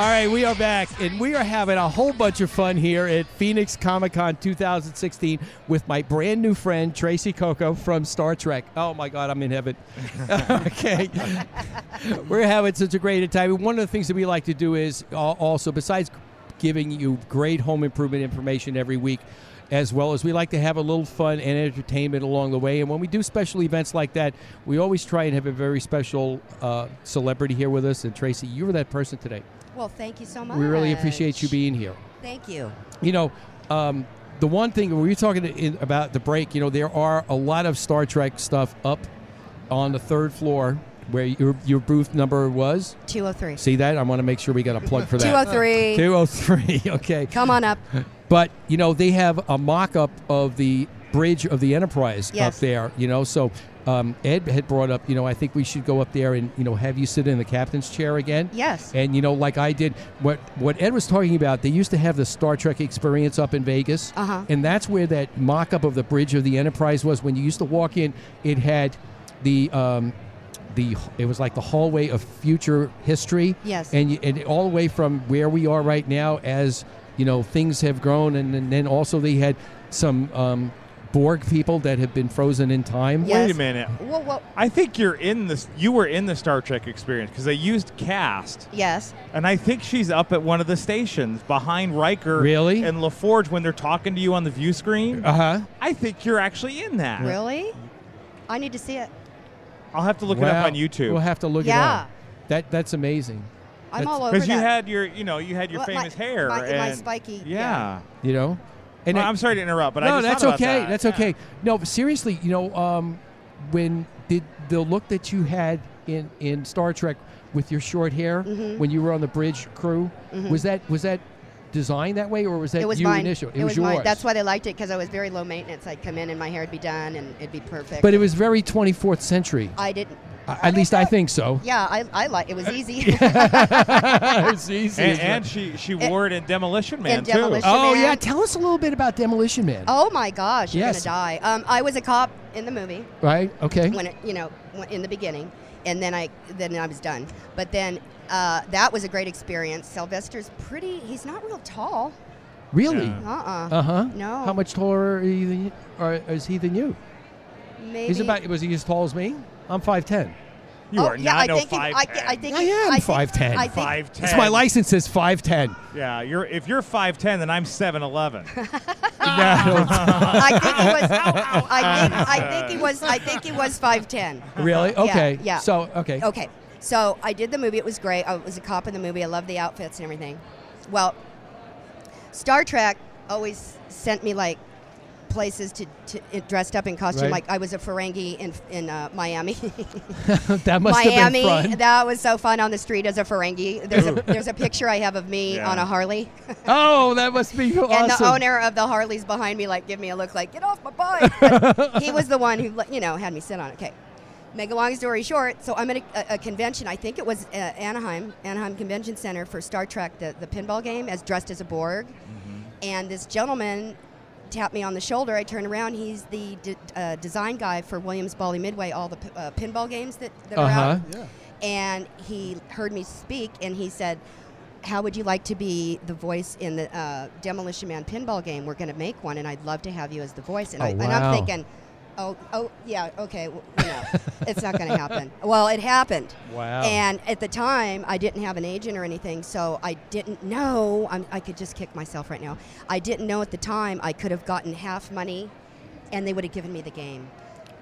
All right, we are back, and we are having a whole bunch of fun here at Phoenix Comic Con 2016 with my brand new friend Tracee Cocco from Star Trek. Oh my God, I'm in heaven. okay, we're having such a great time. One of the things that we like to do is also, besides giving you great home improvement information every week, as well as we like to have a little fun and entertainment along the way. And when we do special events like that, we always try and have a very special uh, celebrity here with us. And Tracee, you were that person today. Well, thank you so much. We really appreciate you being here. Thank you. You know, um, the one thing we were talking in, about the break, you know, there are a lot of Star Trek stuff up on the third floor where your your booth number was. 203. See that? I want to make sure we got a plug for that. 203. 203. Okay. Come on up. But you know, they have a mock-up of the bridge of the Enterprise Yes. up there. You know, so um, Ed had brought up. You know, I think we should go up there and you know have you sit in the captain's chair again. Yes. And you know, like I did, what what Ed was talking about, they used to have the Star Trek experience up in Vegas, Uh-huh. and that's where that mock-up of the bridge of the Enterprise was. When you used to walk in, it had the. Um, the, it was like the hallway of future history. Yes. And, you, and all the way from where we are right now, as you know, things have grown, and, and then also they had some um, Borg people that have been frozen in time. Wait a minute. Well, well, I think you're in this. You were in the Star Trek experience because they used cast, yes. and I think she's up at one of the stations behind Riker. Really? And LaForge when they're talking to you on the view screen. Uh huh. I think you're actually in that. Really? I need to see it. I'll have to look it up on YouTube. We'll have to look Yeah. it up. That that's amazing. I'm That's- all over Because you had your, you know, you had your Well, my- famous hair my- my and spiky- Yeah. You know. And I- I'm sorry to interrupt, but no, I just that's thought about okay. that. That's okay. No, but seriously, you know, um, when did the look that you had in in Star Trek with your short hair Mhm. when you were on the bridge crew Mhm. was that was that designed that way or was that it was you mine. initial? It, was, yours. mine. That's why they liked it because I was very low maintenance. I'd come in and my hair would be done and it'd be perfect. But it was very 24th century. I didn't. Uh, At least I think so. Yeah, I, I like it was easy. it's easy. And, and she she wore it in Demolition Man in too. Demolition oh Man. yeah, tell us a little bit about Demolition Man. Oh my gosh, you're Yes. gonna die. Um, I was a cop in the movie. Right. Okay. When it, you know, when- in the beginning, and then I then I was done. But then uh, that was a great experience. Sylvester's pretty. He's not real tall. Really? Uh-uh. Uh huh. No. How much taller are you than, or is he than you? Maybe. He's about. Was he as tall as me? I'm five ten. You oh, are yeah, not I no think he, I, 5'10". I think I am I think- five ten. I think, 5'10". It's my license says five ten. Yeah, you're if you're 5'10", then I'm 7'11". I think he was. I think, I think he was. I think he was five ten. Really? Yeah, Okay. Yeah. So okay. Okay. So I did the movie. It was great. I was a cop in the movie. I loved the outfits and everything. Well, Star Trek always sent me like places to, to it dressed up in costume. Right. Like I was a Ferengi in in uh, Miami. that must Miami. have been fun. That was so fun on the street as a Ferengi. There's a there's a picture I have of me Yeah. on a Harley. oh, that must be awesome. And the owner of the Harley's behind me, like, give me a look, like, get off my bike. But he was the one who, you know, had me sit on it. Okay. Make a long story short, so I'm at a, a convention. I think it was uh, Anaheim, Anaheim Convention Center for Star Trek, the, the pinball game, as dressed as a Borg. And this gentleman tapped me on the shoulder. I turned around. He's the d- uh, design guy for Williams Bally Midway, all the p- uh, pinball games that, that are Uh-huh. out. Yeah. And he heard me speak, and he said, "How would you like to be the voice in the uh, Demolition Man pinball game? We're going to make one, and I'd love to have you as the voice." And, Oh, I, and. I'm thinking. Oh, oh, yeah, okay. w- You know, it's not going to happen. Well, it happened. Wow. And at the time, I didn't have an agent or anything, so I didn't know. I'm, I could just kick myself right now. I didn't know at the time I could have gotten half money, and they would have given me the game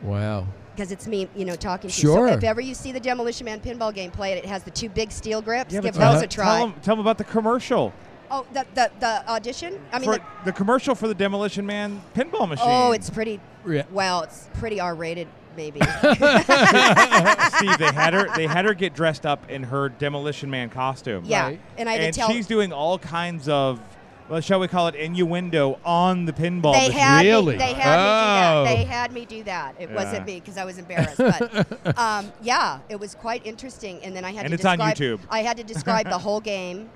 Wow. because it's me, you know, talking to Sure. you. So if ever you see the Demolition Man pinball game, play it. It has the two big steel grips. Yeah, Give those tell- a try. Tell them, tell 'em about the commercial. oh, the, the the audition. I mean, for the, the commercial for the Demolition Man pinball oh, machine. oh, it's pretty. Yeah. Well, it's pretty R-rated, maybe. Steve, they had her. They had her get dressed up in her Demolition Man costume. Yeah, Right. and I had to and tell- she's doing all kinds of, well, shall we call it innuendo on the pinball They machine. had me. They had Oh. me do that. They had me do that. It Yeah. wasn't me because I was embarrassed. But um, yeah, it was quite interesting. And then I had And to it's on. YouTube. I had to describe the whole game.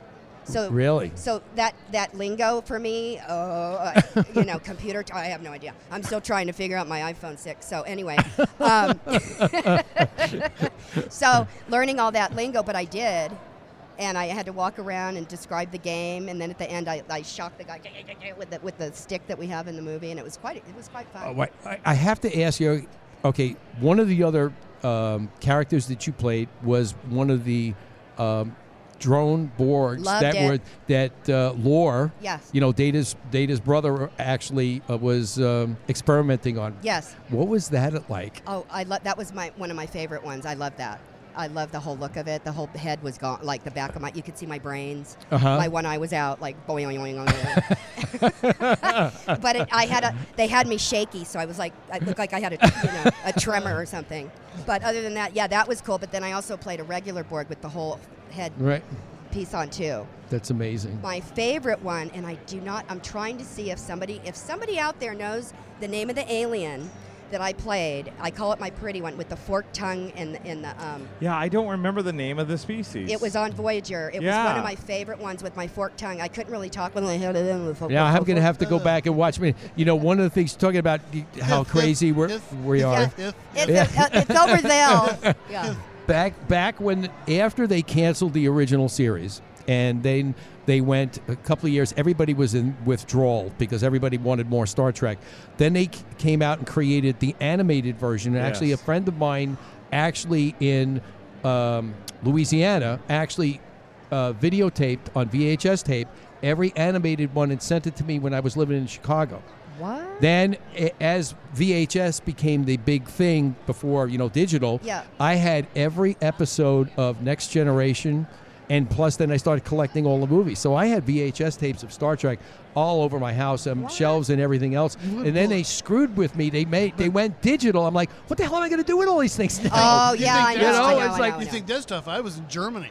So Really? So that that lingo for me, uh, you know, computer. I have no idea. I'm still trying to figure out my iPhone six. So anyway, um, so learning all that lingo, but I did. And I had to walk around and describe the game, and then at the end, I, I shocked the guy with the with the stick that we have in the movie, and it was quite it was quite fun. Wait, I, I have to ask you. Okay, one of the other um, characters that you played was one of the um, drone Borgs Loved that it. were that uh, Lore. Yes. You know, Data's Data's brother actually uh, was um, experimenting on. Yes. What was that like? Oh, I love that was my one of my favorite ones. I love that. I love the whole look of it. The whole head was gone, like the back of my. You could see my brains. Uh-huh. My one eye was out, like boing, boing, boing, boing. but it, I had a. They had me shaky, so I was like, I looked like I had a, you know, a tremor or something. But other than that, yeah, that was cool. But then I also played a regular Borg with the whole head Right. piece on too. That's amazing. My favorite one, and I do not. I'm trying to see if somebody, if somebody out there knows the name of the alien that I played. I call it my pretty one with the forked tongue and the, and the. Um, Yeah, I don't remember the name of the species. it was on Voyager. It was Yeah. one of my favorite ones with my forked tongue. I couldn't really talk when I had it in. with- Yeah, I'm going to have to go back and watch me. You know, one of the things talking about how crazy we're, we are. It's, uh, it's over there. Yeah. Back back when after they canceled the original series and then they went a couple of years everybody was in withdrawal because everybody wanted more star trek. Then they c- came out and created the animated version and actually a friend of mine actually in um, louisiana actually uh, videotaped on vhs tape every animated one and sent it to me when i was living in chicago What? then, as VHS became the big thing before you know digital, Yeah. I had every episode of Next Generation, and plus then I started collecting all the movies. So I had VHS tapes of Star Trek all over my house, um, and shelves and everything else. And then they screwed with me. They made they went digital. I'm like, what the hell am I going to do with all these things now? Oh, You yeah, think I know, that's I know, It's I like know, you think that's tough. I was in Germany.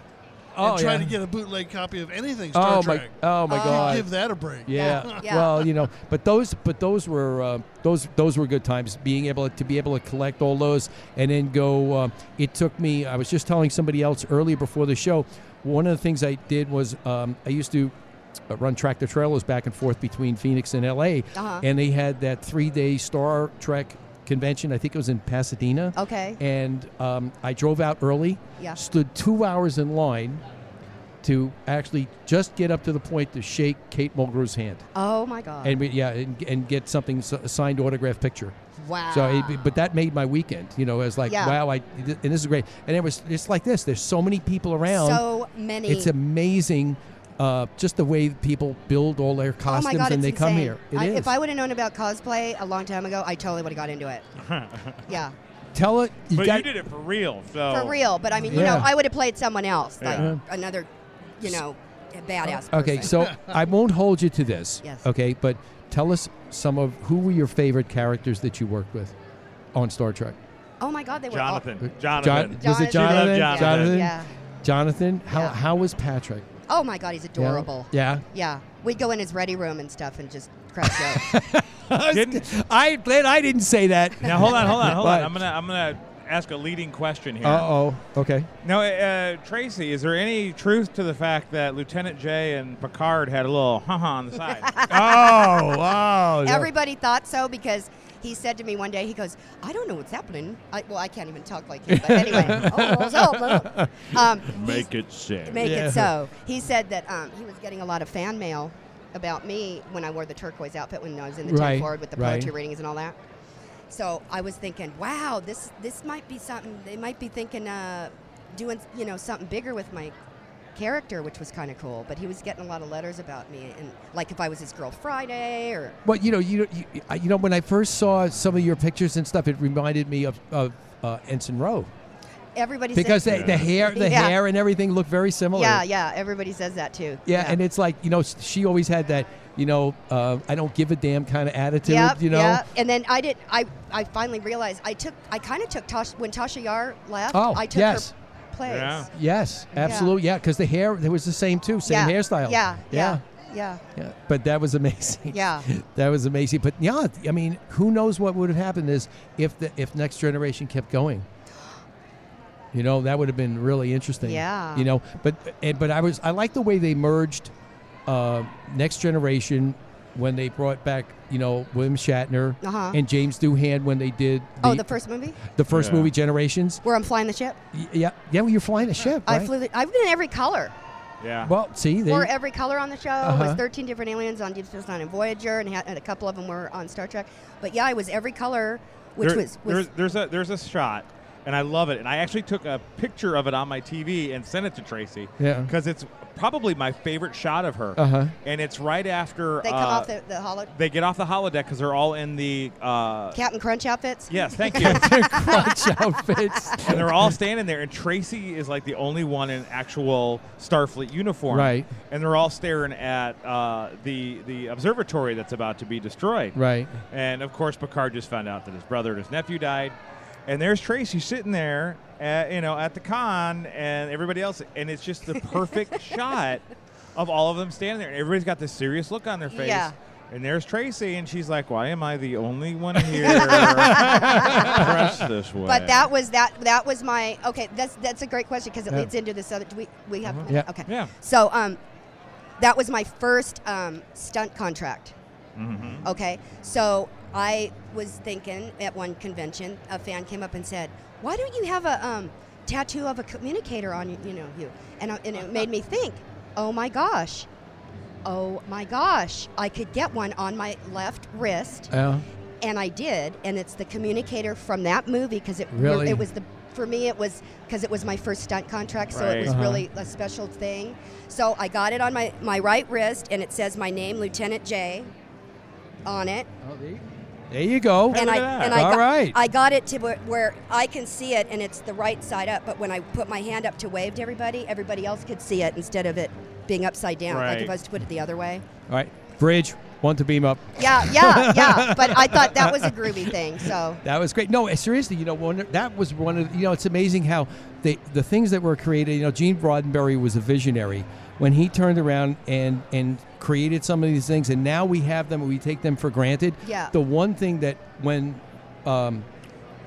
Oh, and trying yeah. to get a bootleg copy of anything Star Oh my! Trek. Oh my You God! Give that a break. Yeah. Yeah. Well, you know, but those, but those were uh, those those were good times. Being able to be able to collect all those and then go. Uh, it took me. I was just telling somebody else earlier before the show. One of the things I did was um, I used to uh, run tractor trailers back and forth between Phoenix and L.A. Uh-huh. And they had that three-day Star Trek convention. I think it was in Pasadena. Okay. And um, I drove out early. Yeah. Stood two hours in line to actually just get up to the point to shake Kate Mulgrew's hand. Oh my God. And we, yeah, and, and get something s- signed autograph picture. Wow. So, it, but that made my weekend. You know, as like, Yeah. wow, I and this is great. And it was just like this. There's so many people around. So many. It's amazing, uh, just the way people build all their Oh costumes God, and it's they come here. It I, is. If I would have known about cosplay a long time ago, I totally would have got into it. yeah. Tell it. You but got, you did it for real, so For real. But I mean, you Yeah. know, I would have played someone else, like Yeah. another, you know, badass person. Okay, so I won't hold you to this. Yes. Okay, but tell us some of who were your favorite characters that you worked with on Star Trek. Oh my God, they were Jonathan. all. Jonathan. John, was it Jonathan? Jonathan. Jonathan. Yeah. Jonathan. How Yeah. how was Patrick? Oh my God, he's adorable. Yeah. Yeah. We'd go in his ready room and stuff and just crack jokes. I glad I didn't say that. Now hold on, hold on, hold on. I'm gonna I'm gonna ask a leading question here. Uh oh. Okay. Now, uh, Tracee, is there any truth to the fact that Lieutenant Jae and Picard had a little ha-ha on the side? oh wow. Everybody thought so because he said to me one day, he goes, I don't know what's happening. I, well, I can't even talk like him, but anyway. oh, what's up, um, Make it so. Make it so. He said that um, he was getting a lot of fan mail about me when I wore the turquoise outfit when I was in the Right, 10 forward with the right. poetry readings and all that. So I was thinking, wow, this this might be something. They might be thinking, uh, doing you know something bigger with my character, which was kind of cool. But he was getting a lot of letters about me, and like if I was his girl Friday or Well, you know, you, you you know, when I first saw some of your pictures and stuff, it reminded me of, of uh, Ensign Ro everybody because said, the, the hair, the Yeah. hair, and everything looked very similar. Yeah, yeah. Everybody says that too. Yeah, and it's like you know, she always had that you know, uh, I don't give a damn kind of attitude. Yep, you know. yeah. And then I did. I I finally realized I took. I kind of took Tasha when Tasha Yar left. Oh, I took yes. her place. Yes, absolutely. Yeah, because the hair, it was the same too, same Yeah, hairstyle. yeah, yeah. yeah. Yeah, but that was amazing. Yeah. that was amazing. But yeah, I mean, who knows what would have happened is if the if Next Generation kept going. You know, that would have been really interesting. Yeah. You know, but and, but I was I like the way they merged uh, Next Generation when they brought back you know William Shatner Uh-huh. and James Doohan when they did oh, the first movie the first Yeah. movie Generations. where I'm flying the ship. Y- Yeah, yeah. Well, you're flying the ship. I flew. The, I've been in every color. Yeah. Well, see, they, Wore every color on the show. Uh-huh. Was 13 different aliens on Deep Space Nine and Voyager, and, had, and a couple of them were on Star Trek. But yeah, I was every color, which There- was, was there's, there's a there's a shot, and I love it. And I actually took a picture of it on my TV and sent it to Tracee. Yeah. Because it's probably my favorite shot of her. Uh-huh. And it's right after they come uh, off the, the holo. they get off the holodeck because they're all in the. Uh, Captain Crunch outfits. Yes, thank you. Crunch outfits. and they're all standing there, and Tracee is like the only one in actual Starfleet uniform. Right. And they're all staring at uh, the the observatory that's about to be destroyed. Right. And of course, Picard just found out that his brother and his nephew died. And there's Tracee sitting there, at, you know, at the con, and everybody else, and it's just the perfect shot of all of them standing there. And everybody's got this serious look on their face. Yeah. And there's Tracee, and she's like, "Why am I the only one here dressed this way?" But that was that. That was my okay. That's that's a great question because it Yeah. leads into this other. Do we we have? Yeah. Okay. Yeah. So um, that was my first um, stunt contract. Mhm. Okay. So I was thinking at one convention, a fan came up and said, "Why don't you have a um, tattoo of a communicator on you? You know you?" And I, and it made me think, "Oh my gosh." Oh my gosh, I could get one on my left wrist Yeah. and I did, and it's the communicator from that movie because it Really? it was the for me it was because it was my first stunt contract, so Right. it was Uh-huh. really a special thing. So I got it on my my right wrist, and it says my name, Lieutenant Jae, on it. There you go. And I and I All got, right. I got it to where, where I can see it, and it's the right side up. But when I put my hand up to wave to everybody, everybody else could see it instead of it being upside down. Like if I was to put it the other way. All right. Bridge. Want to beam up. Yeah, yeah, yeah. But I thought that was a groovy thing. So That was great. No, eh, seriously, you know, one, that was one of you know, it's amazing how they the things that were created. You know, Gene Roddenberry was a visionary when he turned around and and created some of these things, and now we have them and we take them for granted. Yeah. The one thing that when um,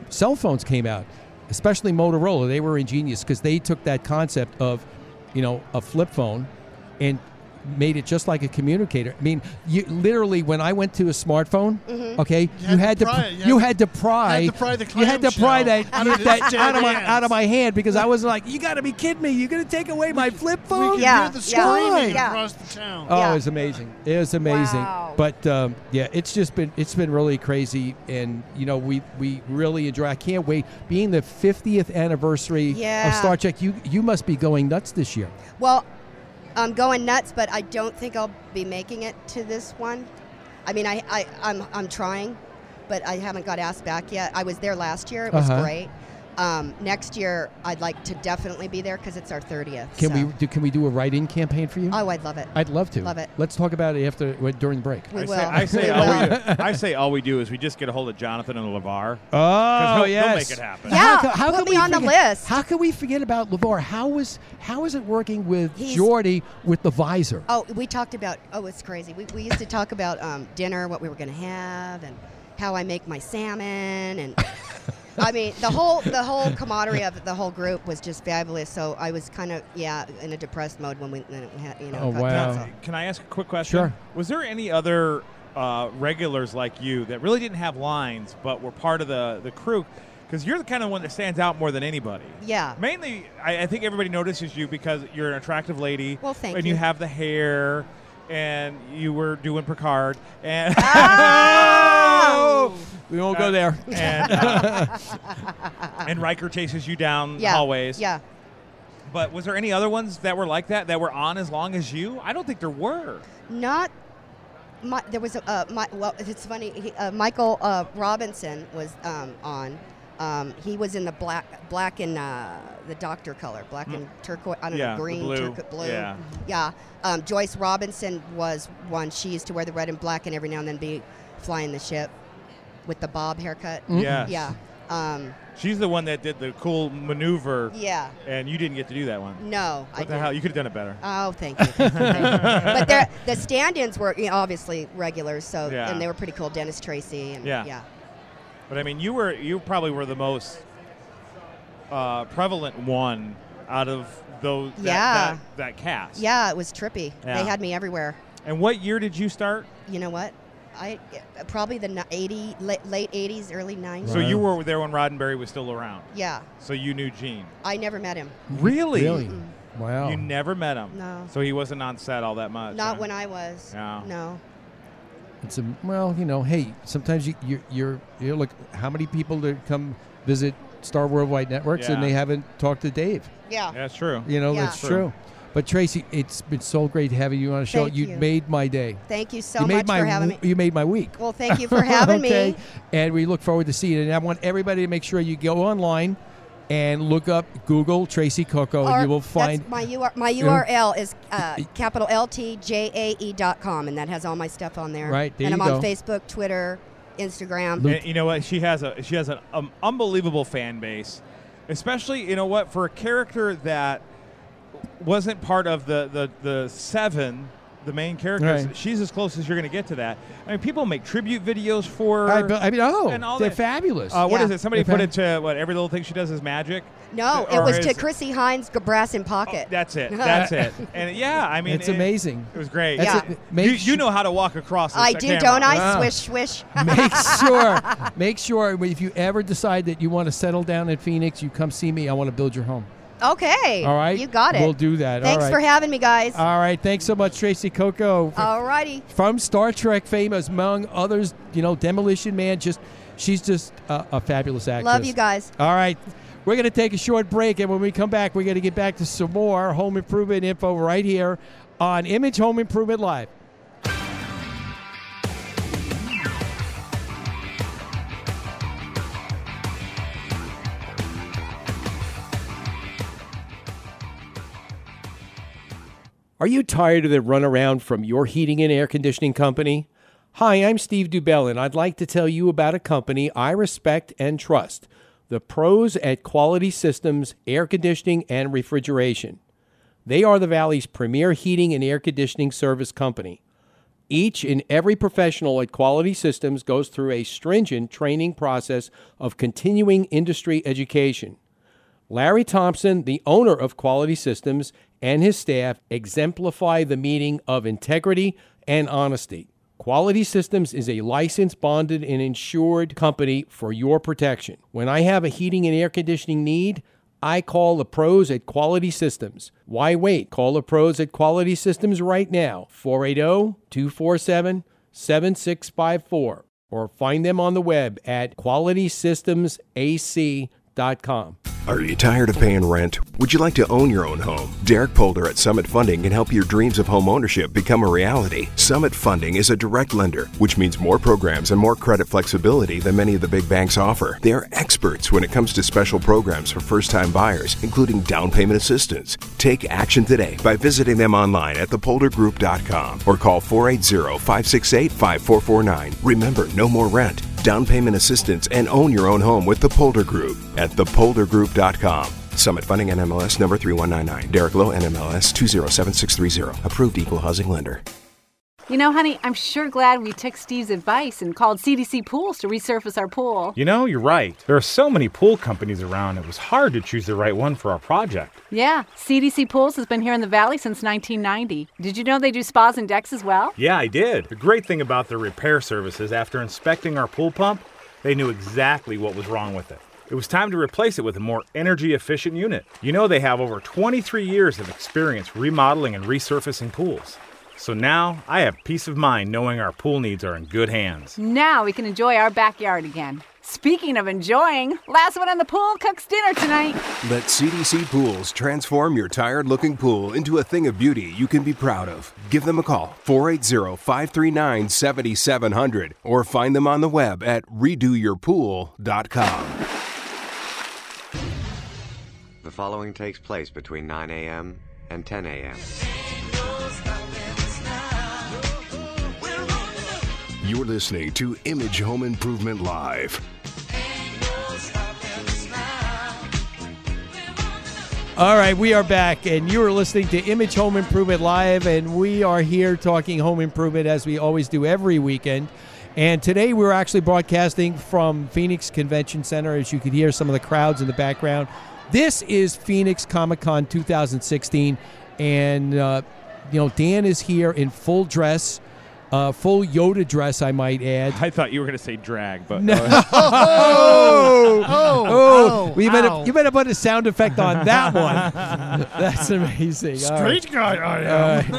cell phones came out, especially Motorola, they were ingenious because they took that concept of, you know, a flip phone, and made it just like a communicator. I mean, you literally when I went to a smartphone, Mhm. okay, You you, had had to pry pr- You you had to pry had to pry the you had to pry that, out of that out of my out of my hand because I was like, you got to be kidding me! You're gonna take away my flip phone? Yeah, hear the yeah, screaming yeah. across the town. Oh, Yeah. it was amazing. It was amazing. Wow. But um, yeah, it's just been it's been really crazy, and you know we we really enjoy. I can't wait being the 50th anniversary Yeah. of Star Trek. You you must be going nuts this year. Well, I'm going nuts, but I don't think I'll be making it to this one. I mean, I, I I'm I'm trying, but I haven't got asked back yet. I was there last year; it was Uh-huh. great. Um, next year, I'd like to definitely be there because it's our 30th. Can so- we do? Can we do a write-in campaign for you? Oh, I'd love it. I'd love to. Love it. Let's talk about it after during the break. We I will. say, I say, We all will. we do, I say all we do is we just get a hold of Jonathan and LeVar. Oh, 'Cause he'll, yes. He'll make it happen. Yeah, co- put can me we on the list. How can we forget about Levar? How was how is it working with He's- Geordi with the visor? Oh, we talked about. Oh, it's crazy. We, we used to talk about um, dinner, what we were going to have, and how I make my salmon, and I mean, the whole the whole camaraderie of the whole group was just fabulous. So I was kind of yeah in a depressed mode when we, when it had, you know. Oh, got wow. canceled. Can I ask a quick question? Sure. Was there any other uh, regulars like you that really didn't have lines but were part of the, the crew? Because you're the kind of one that stands out more than anybody. Yeah. Mainly, I, I think everybody notices you because you're an attractive lady. Well, thank and you. you. have the hair, and you were doing Picard, and Oh! We won't go there. And, uh, and Riker chases you down Yeah. hallways. Yeah. But was there any other ones that were like that that were on as long as you? I don't think there were. Not. My, there was a uh, my, well. It's funny. He, uh, Michael uh, Robinson was um, on. Um, he was in the black, black and uh, the doctor color, black and turquoise. I don't Mm. Yeah, know, green, blue. turquoise, blue. Yeah. Yeah. Um, Joyce Robinson was one. She used to wear the red and black, and every now and then be flying the ship with the bob haircut. Mm. Yes. Yeah. Um, She's the one that did the cool maneuver. Yeah. And you didn't get to do that one. No, What I the hell? didn't. You could have done it better. Oh, thank you. Thank you, but the stand-ins were you know, obviously regulars, so Yeah. and they were pretty cool. Dennis Tracy and Yeah. yeah. But I mean, you were you probably were the most uh, prevalent one out of those. That, Yeah. That, that cast. Yeah, it was trippy. Yeah. They had me everywhere. And what year did you start? You know what? I uh, probably the ni- 80 late, late 80s, early 90s. So you were there when Roddenberry was still around. Yeah. So you knew Gene. I never met him. Really? Really? Mm-mm. Wow. You never met him. No. So he wasn't on set all that much. Not huh? when I was. Yeah. No. It's a well, you know, hey, sometimes you you're, you're you look how many people that come visit Star Worldwide Networks and they haven't talked to Dave. Yeah. That's true. You know, Yeah. that's true. But Tracee, it's been so great having you on the show. Thank you you. made my day. Thank you so you made much my for having me. You made my week. Well, thank you for having okay? me. And we look forward to seeing it. And I want everybody to make sure you go online and look up Google Tracee Cocco, Or and you will find my UR, my URL is uh, capital LTJAE E dot com, and that has all my stuff on there. Right, there and you I'm on. Facebook, Twitter, Instagram. And you know what? She has a she has an um, unbelievable fan base, especially you know what for a character that wasn't part of the the the seven. The main characters, Right. she's as close as you're going to get to that. I mean, people make tribute videos for. I, be- I mean, oh, and all they're that. fabulous. Uh, what Yeah. is it? Somebody They're put it to what every little thing she does is magic. No, it was to Chrissie Hynde, G- Brass in Pocket. That's it. That's it. And yeah, I mean, It's it- amazing. It was great. That's it. You, you know how to walk across. I do, camera. don't I? Wow. Swish, swish. make sure, make sure if you ever decide that you want to settle down in Phoenix, you come see me. I want to build your home. Okay. All right, You got it. We'll do that. Thanks right. for having me, guys. All right, thanks so much, Tracee Cocco. All righty. from Star Trek fame, among others, you know, Demolition Man. Just she's just a, a fabulous actress. Love you guys. All right, we're going to take a short break, and when we come back, we're going to get back to some more home improvement info right here on Image Home Improvement Live. Are you tired of the runaround from your heating and air conditioning company? Hi, I'm Steve Dubell, and I'd like to tell you about a company I respect and trust the pros at Quality Systems Air Conditioning and Refrigeration. They are the Valley's premier heating and air conditioning service company. Each and every professional at Quality Systems goes through a stringent training process of continuing industry education. Larry Thompson, the owner of Quality Systems, and his staff exemplify the meaning of integrity and honesty. Quality Systems is a licensed, bonded, and insured company for your protection. When I have a heating and air conditioning need, I call the pros at Quality Systems. Why wait? Call the pros at Quality Systems right now, 480 247 7654, or find them on the web at qualitysystemsac.com. Are you tired of paying rent? Would you like to own your own home? Derek Polder at Summit Funding can help your dreams of home ownership become a reality. Summit Funding is a direct lender, which means more programs and more credit flexibility than many of the big banks offer. They are experts when it comes to special programs for first time buyers, including down payment assistance. Take action today by visiting them online at thepoldergroup.com or call 480 568 5449. Remember, no more rent down payment assistance, and own your own home with the Polder Group at thepoldergroup.com. Summit Funding NMLS number 3199. Derek Lowe NMLS 207630. Approved equal housing lender. You know, honey, I'm sure glad we took Steve's advice and called CDC Pools to resurface our pool. You know, you're right. There are so many pool companies around, it was hard to choose the right one for our project. Yeah, CDC Pools has been here in the Valley since 1990. Did you know they do spas and decks as well? Yeah, I did. The great thing about their repair services, after inspecting our pool pump, they knew exactly what was wrong with it. It was time to replace it with a more energy efficient unit. You know, they have over 23 years of experience remodeling and resurfacing pools. So now I have peace of mind knowing our pool needs are in good hands. Now we can enjoy our backyard again. Speaking of enjoying, last one on the pool cooks dinner tonight. Let CDC Pools transform your tired looking pool into a thing of beauty you can be proud of. Give them a call, 480 539 7700, or find them on the web at redoyourpool.com. The following takes place between 9 a.m. and 10 a.m. You're listening to Image Home Improvement Live. All right, we are back, and you are listening to Image Home Improvement Live, and we are here talking home improvement as we always do every weekend. And today we're actually broadcasting from Phoenix Convention Center, as you can hear some of the crowds in the background. This is Phoenix Comic Con 2016, and uh, you know Dan is here in full dress, uh, full Yoda dress, I might add. I thought you were going to say drag, but No. oh, oh, oh, we better ow. you better put a sound effect on that one. That's amazing. All right. Straight guy I am.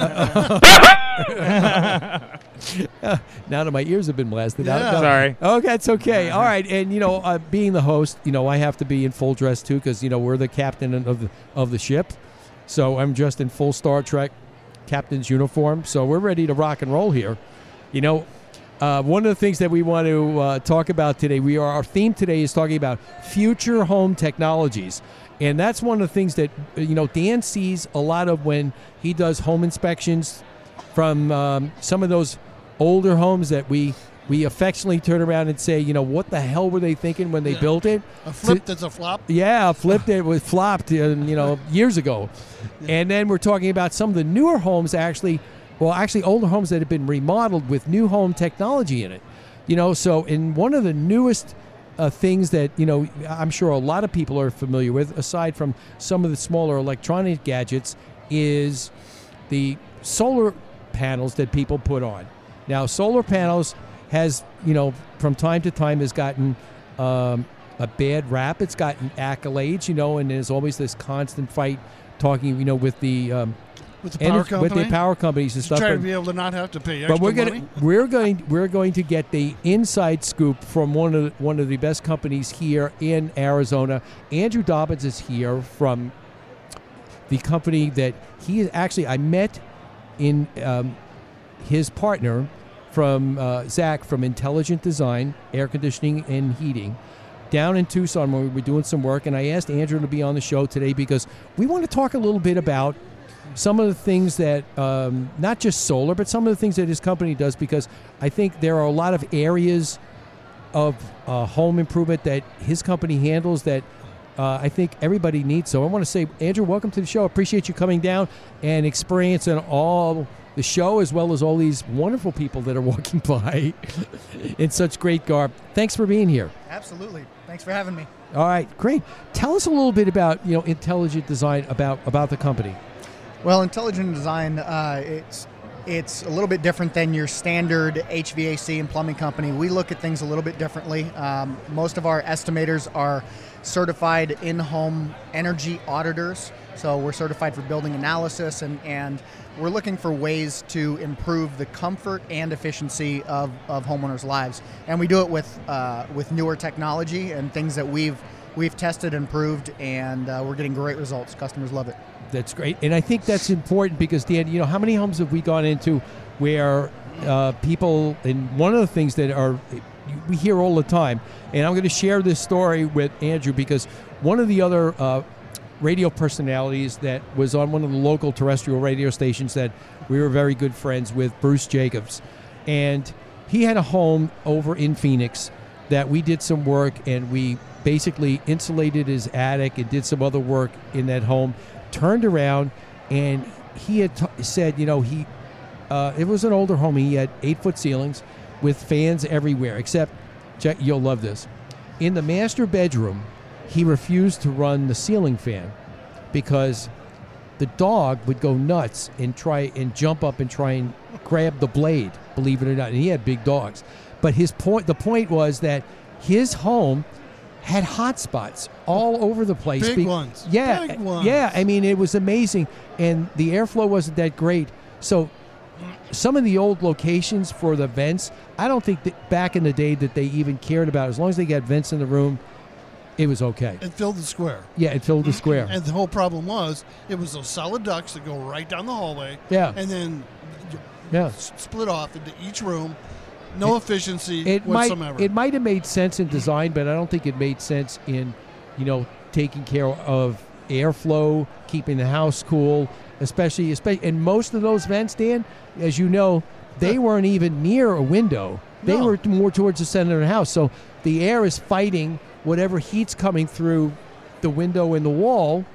now that my ears have been blasted out. No. Sorry. Oh, that's okay. All right, and you know, uh, being the host, you know, I have to be in full dress too because you know we're the captain of the of the ship, so I'm dressed in full Star Trek captain's uniform. So we're ready to rock and roll here. You know, uh, one of the things that we want to uh, talk about today, we are our theme today is talking about future home technologies, and that's one of the things that uh, you know Dan sees a lot of when he does home inspections from um, some of those older homes that we we affectionately turn around and say, you know, what the hell were they thinking when they Yeah. built it? A flip that's a flop. yeah, a flip that was flopped, uh, you know, years ago. And then we're talking about some of the newer homes actually, well, actually older homes that have been remodeled with new home technology in it. You know, so in one of the newest uh, things that, you know, I'm sure a lot of people are familiar with, aside from some of the smaller electronic gadgets, is the solar panels that people put on. Now, solar panels has, you know, from time to time has gotten um, a bad rap. It's gotten accolades, you know, and there's always this constant fight talking, you know, with the um, With the power ener- with the power companies and Just stuff. trying to be able to not have to pay extra but we're gonna we're going we're going to get the inside scoop from one of the, one of the best companies here in Arizona. Andrew Dobbins is here from the company that he is actually I met in um, his partner from uh, Zach from Intelligent Design Air Conditioning and Heating down in Tucson where we were doing some work and I asked Andrew to be on the show today because we want to talk a little bit about some of the things that um, not just solar but some of the things that his company does because I think there are a lot of areas of uh, home improvement that his company handles that uh, I think everybody needs. So I want to say, Andrew, welcome to the show. Appreciate you coming down and experiencing all the show as well as all these wonderful people that are walking by in such great garb. Thanks for being here. Absolutely. Thanks for having me. All right, great. Tell us a little bit about you know intelligent design about about the company. Well, intelligent design, uh, it's it's a little bit different than your standard HVAC and plumbing company. We look at things a little bit differently. Um, most of our estimators are certified in-home energy auditors, so we're certified for building analysis, and and we're looking for ways to improve the comfort and efficiency of, of homeowners' lives, and we do it with uh, with newer technology and things that we've we've tested and proved, and uh, we're getting great results. Customers love it. That's great, and I think that's important because Dan, you know, how many homes have we gone into where uh, people, and one of the things that are we hear all the time, and I'm going to share this story with Andrew because one of the other uh, radio personalities that was on one of the local terrestrial radio stations that we were very good friends with, Bruce Jacobs, and he had a home over in Phoenix that we did some work and we basically insulated his attic and did some other work in that home turned around and he had t- said you know he uh, it was an older home. He had eight foot ceilings with fans everywhere, except, Jack, you'll love this. In the master bedroom, he refused to run the ceiling fan because the dog would go nuts and try and jump up and try and grab the blade, believe it or not. And he had big dogs. But his point the point was that his home had hot spots all over the place. Big ones. Yeah. Big eh, ones. Yeah, I mean it was amazing and the airflow wasn't that great. So some of the old locations for the vents, I don't think that back in the day that they even cared about. As long as they got vents in the room, it was okay. It filled the square. Yeah, it filled the mm-hmm. square. And the whole problem was it was those solid ducts that go right down the hallway. Yeah. And then Yeah. s- split off into each room. No efficiency It might whatsoever. it might have made sense in design, but I don't think it made sense in, you know, taking care of airflow, keeping the house cool, especially especially and most of those vents, Dan, as you know, they weren't even near a window. They No. were more towards the center of the house. So the air is fighting whatever heat's coming through the window in the wall.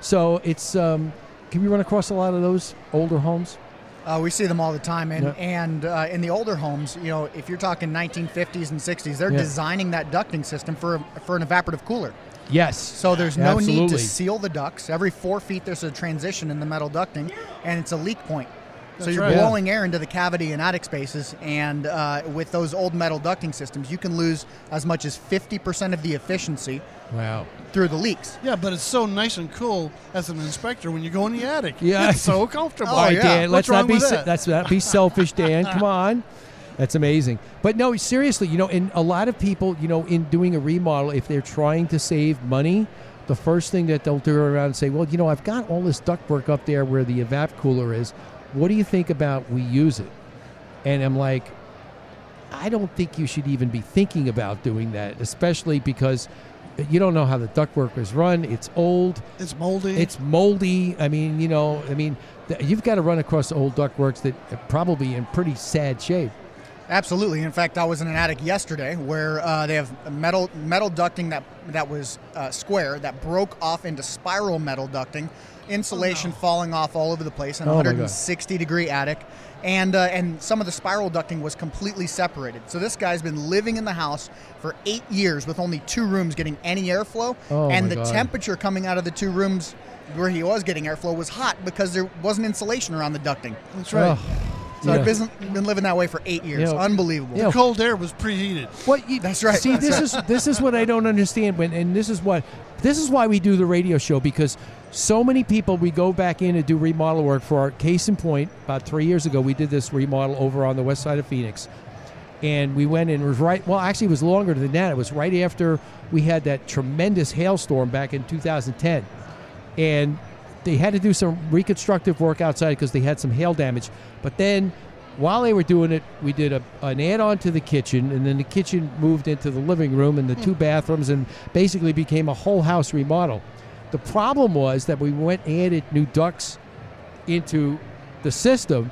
So it's um, can we run across a lot of those older homes? Uh, we see them all the time, and Yeah. and uh, in the older homes, you know, if you're talking 1950s and 60s, they're Yeah. designing that ducting system for for an evaporative cooler. Yes. So there's no need to seal the ducts. Every four feet, there's a transition in the metal ducting, and it's a leak point. So you're right. blowing air into the cavity and attic spaces, and uh, with those old metal ducting systems, you can lose as much as 50% of the efficiency Wow. through the leaks. yeah, but it's so nice and cool as an inspector when you go in the attic. Yeah. It's so comfortable. All right, Dan. What's let's not wrong be with that? let's not be selfish, Dan. Come on. That's amazing. But no, seriously, you know, and a lot of people, you know, in doing a remodel, if they're trying to save money, the first thing that they'll turn around and say, "Well, you know, I've got all this ductwork up there where the evap cooler is. What do you think about we use it?" And I'm like, I don't think you should even be thinking about doing that, especially because you don't know how the ductwork is run. It's old. It's moldy. It's moldy. I mean, you know, I mean, you've got to run across old ductworks that are probably in pretty sad shape. Absolutely. In fact, I was in an attic yesterday where uh, they have metal metal ducting that that was uh, square that broke off into spiral metal ducting, insulation falling off all over the place in a Oh, 160 degree attic, and uh, and some of the spiral ducting was completely separated. So this guy's been living in the house for eight years with only two rooms getting any airflow, Oh, and the God. temperature coming out of the two rooms where he was getting airflow was hot because there wasn't insulation around the ducting. That's right. So Yeah. I've been, been living that way for eight years. You know, Unbelievable. you know, Cold air was preheated. What you, That's right. See, That's this right. is this is what I don't understand. When and this is what this is why we do the radio show because so many people we go back in and do remodel work for our case in point. About three years ago, we did this remodel over on the west side of Phoenix, and we went in. It was right. Well, actually, it was longer than that. It was right after we had that tremendous hailstorm back in 2010, and they had to do some reconstructive work outside because they had some hail damage. But then, while they were doing it, we did a, an add-on to the kitchen, and then the kitchen moved into the living room and the two hmm. bathrooms, and basically became a whole house remodel. The problem was that we went and added new ducts into the system.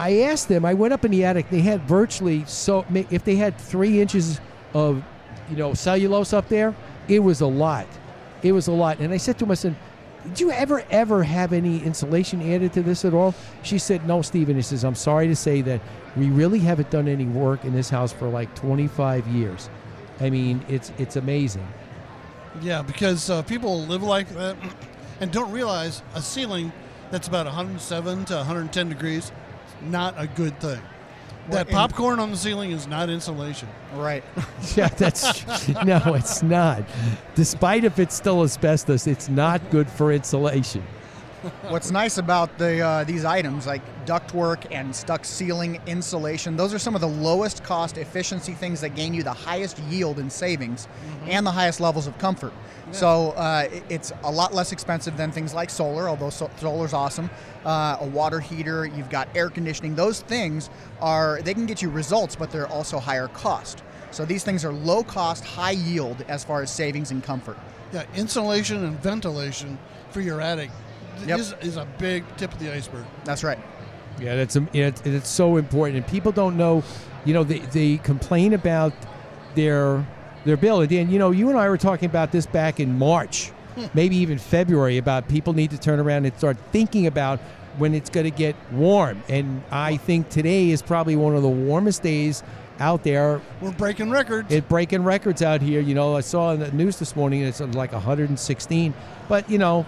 I asked them. I went up in the attic. They had virtually so. If they had three inches of, you know, cellulose up there, it was a lot. It was a lot. And I said to them, I said, "Did you ever, ever have any insulation added to this at all?" She said, "No, Stephen." He says, "I'm sorry to say that we really haven't done any work in this house for like 25 years. I mean, it's it's amazing." Yeah, because uh, people live like that and don't realize a ceiling that's about 107 to 110 degrees not a good thing. That and- popcorn on the ceiling is not insulation. Right. Yeah, that's no, it's not. Despite if it's still asbestos, it's not good for insulation. What's nice about the uh, these items like ductwork and stuck ceiling insulation, those are some of the lowest cost efficiency things that gain you the highest yield and savings and the highest levels of comfort. So uh, it's a lot less expensive than things like solar, although so- solar's awesome. Uh, a water heater, you've got air conditioning. Those things are they can get you results, but they're also higher cost. So these things are low cost, high yield as far as savings and comfort. Yeah, insulation and ventilation for your attic Yep. is, is a big tip of the iceberg. That's right. Yeah, that's it's, it's so important, and people don't know. You know, they, they complain about their their bill, and you know, you and I were talking about this back in March, hmm. maybe even February, about people need to turn around and start thinking about when it's going to get warm. And I think today is probably one of the warmest days out there. We're breaking records. It's breaking records out here. You know, I saw in the news this morning it's like 116, but you know,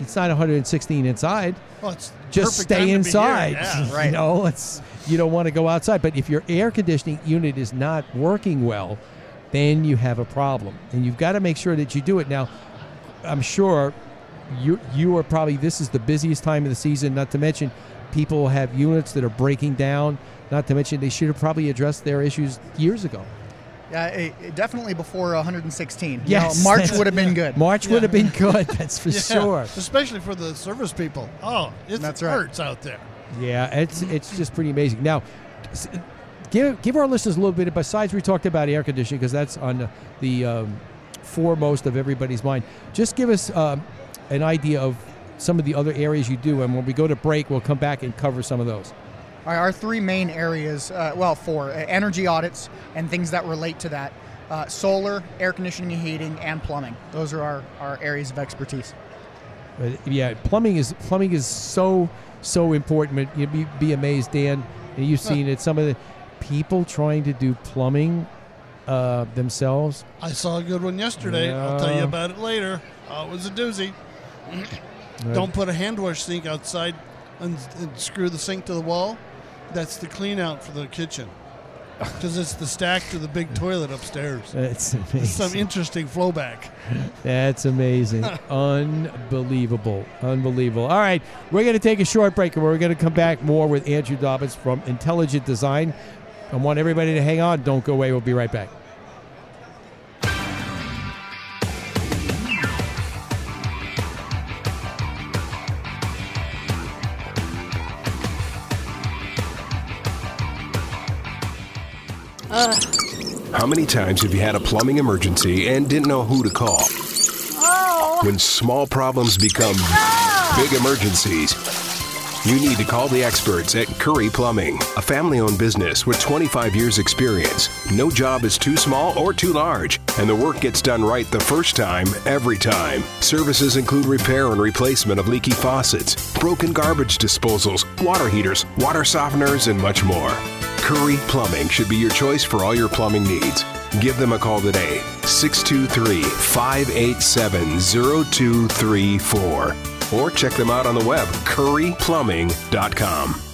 it's not 116 inside. Well, it's Just stay to be here. inside. Yeah, You know, it's you don't want to go outside. But if your air conditioning unit is not working well, then you have a problem, and you've got to make sure that you do it. Now, I'm sure you you are probably this is the busiest time of the season. Not to mention, people have units that are breaking down. Not to mention, they should have probably addressed their issues years ago. Yeah, it, it definitely before 116. You know, March would have been good. March would have been good. That's for Yeah, sure. Especially for the service people. Oh, it That's right. hurts out there. Yeah, it's it's just pretty amazing. Now, give give our listeners a little bit. Besides, we talked about air conditioning because that's on the, the um, foremost of everybody's mind. Just give us um, an idea of some of the other areas you do, and when we go to break, we'll come back and cover some of those. All right, our three main areas, uh, well, four uh, energy audits and things that relate to that uh, solar, air conditioning and heating, and plumbing. Those are our, our areas of expertise. But yeah, plumbing is plumbing is so so important. You'd be, be amazed, Dan, and you've seen it. Some of the people trying to do plumbing uh, themselves. I saw a good one yesterday. I'll tell you about it later. Oh, it was a doozy. Don't put a hand wash sink outside and, and screw the sink to the wall. That's the clean out for the kitchen. Because it's the stack to the big toilet upstairs. That's It's some interesting flowback. That's amazing. Unbelievable. Unbelievable. All right, we're going to take a short break and we're going to come back more with Andrew Dobbins from Intelligent Design. I want everybody to hang on. Don't go away. We'll be right back. How many times have you had a plumbing emergency and didn't know who to call? Oh. When small problems become big emergencies, you need to call the experts at Curry Plumbing, a family owned business with 25 years' experience. No job is too small or too large, and the work gets done right the first time, every time. Services include repair and replacement of leaky faucets, broken garbage disposals, water heaters, water softeners, and much more. Curry Plumbing should be your choice for all your plumbing needs. Give them a call today, 623 587 0234. Or check them out on the web, curryplumbing.com.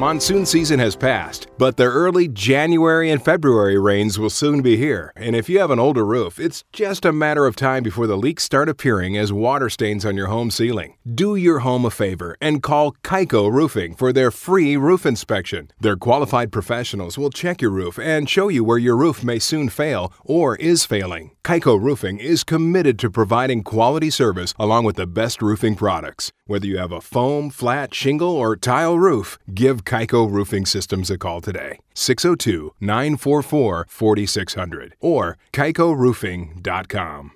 Monsoon season has passed, but the early January and February rains will soon be here. And if you have an older roof, it's just a matter of time before the leaks start appearing as water stains on your home ceiling. Do your home a favor and call Kaiko Roofing for their free roof inspection. Their qualified professionals will check your roof and show you where your roof may soon fail or is failing. Kaiko Roofing is committed to providing quality service along with the best roofing products. Whether you have a foam, flat, shingle, or tile roof, give Kaiko Roofing Systems a call today. 602 944 4600 or kaikoroofing.com.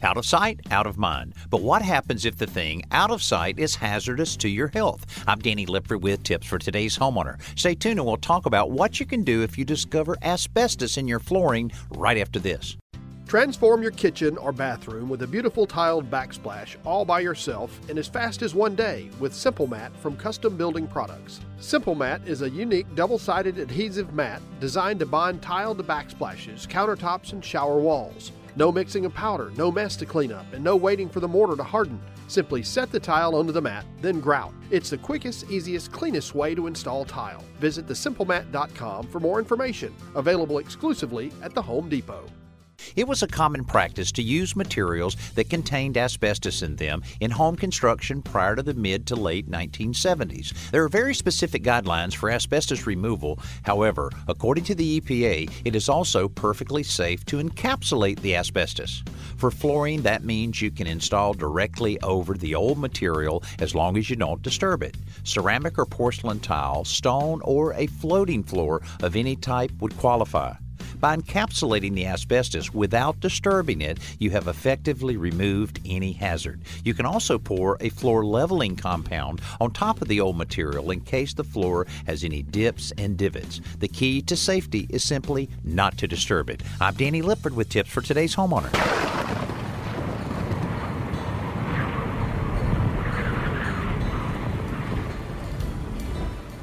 Out of sight, out of mind. But what happens if the thing out of sight is hazardous to your health? I'm Danny Lipford with tips for today's homeowner. Stay tuned and we'll talk about what you can do if you discover asbestos in your flooring right after this. Transform your kitchen or bathroom with a beautiful tiled backsplash all by yourself in as fast as one day with Simple Mat from Custom Building Products. Simple Mat is a unique double sided adhesive mat designed to bind to backsplashes, countertops, and shower walls. No mixing of powder, no mess to clean up, and no waiting for the mortar to harden. Simply set the tile onto the mat, then grout. It's the quickest, easiest, cleanest way to install tile. Visit thesimplemat.com for more information. Available exclusively at the Home Depot. It was a common practice to use materials that contained asbestos in them in home construction prior to the mid to late 1970s. There are very specific guidelines for asbestos removal. However, according to the EPA, it is also perfectly safe to encapsulate the asbestos. For flooring, that means you can install directly over the old material as long as you don't disturb it. Ceramic or porcelain tile, stone, or a floating floor of any type would qualify. By encapsulating the asbestos without disturbing it, you have effectively removed any hazard. You can also pour a floor leveling compound on top of the old material in case the floor has any dips and divots. The key to safety is simply not to disturb it. I'm Danny Lipford with tips for today's homeowner.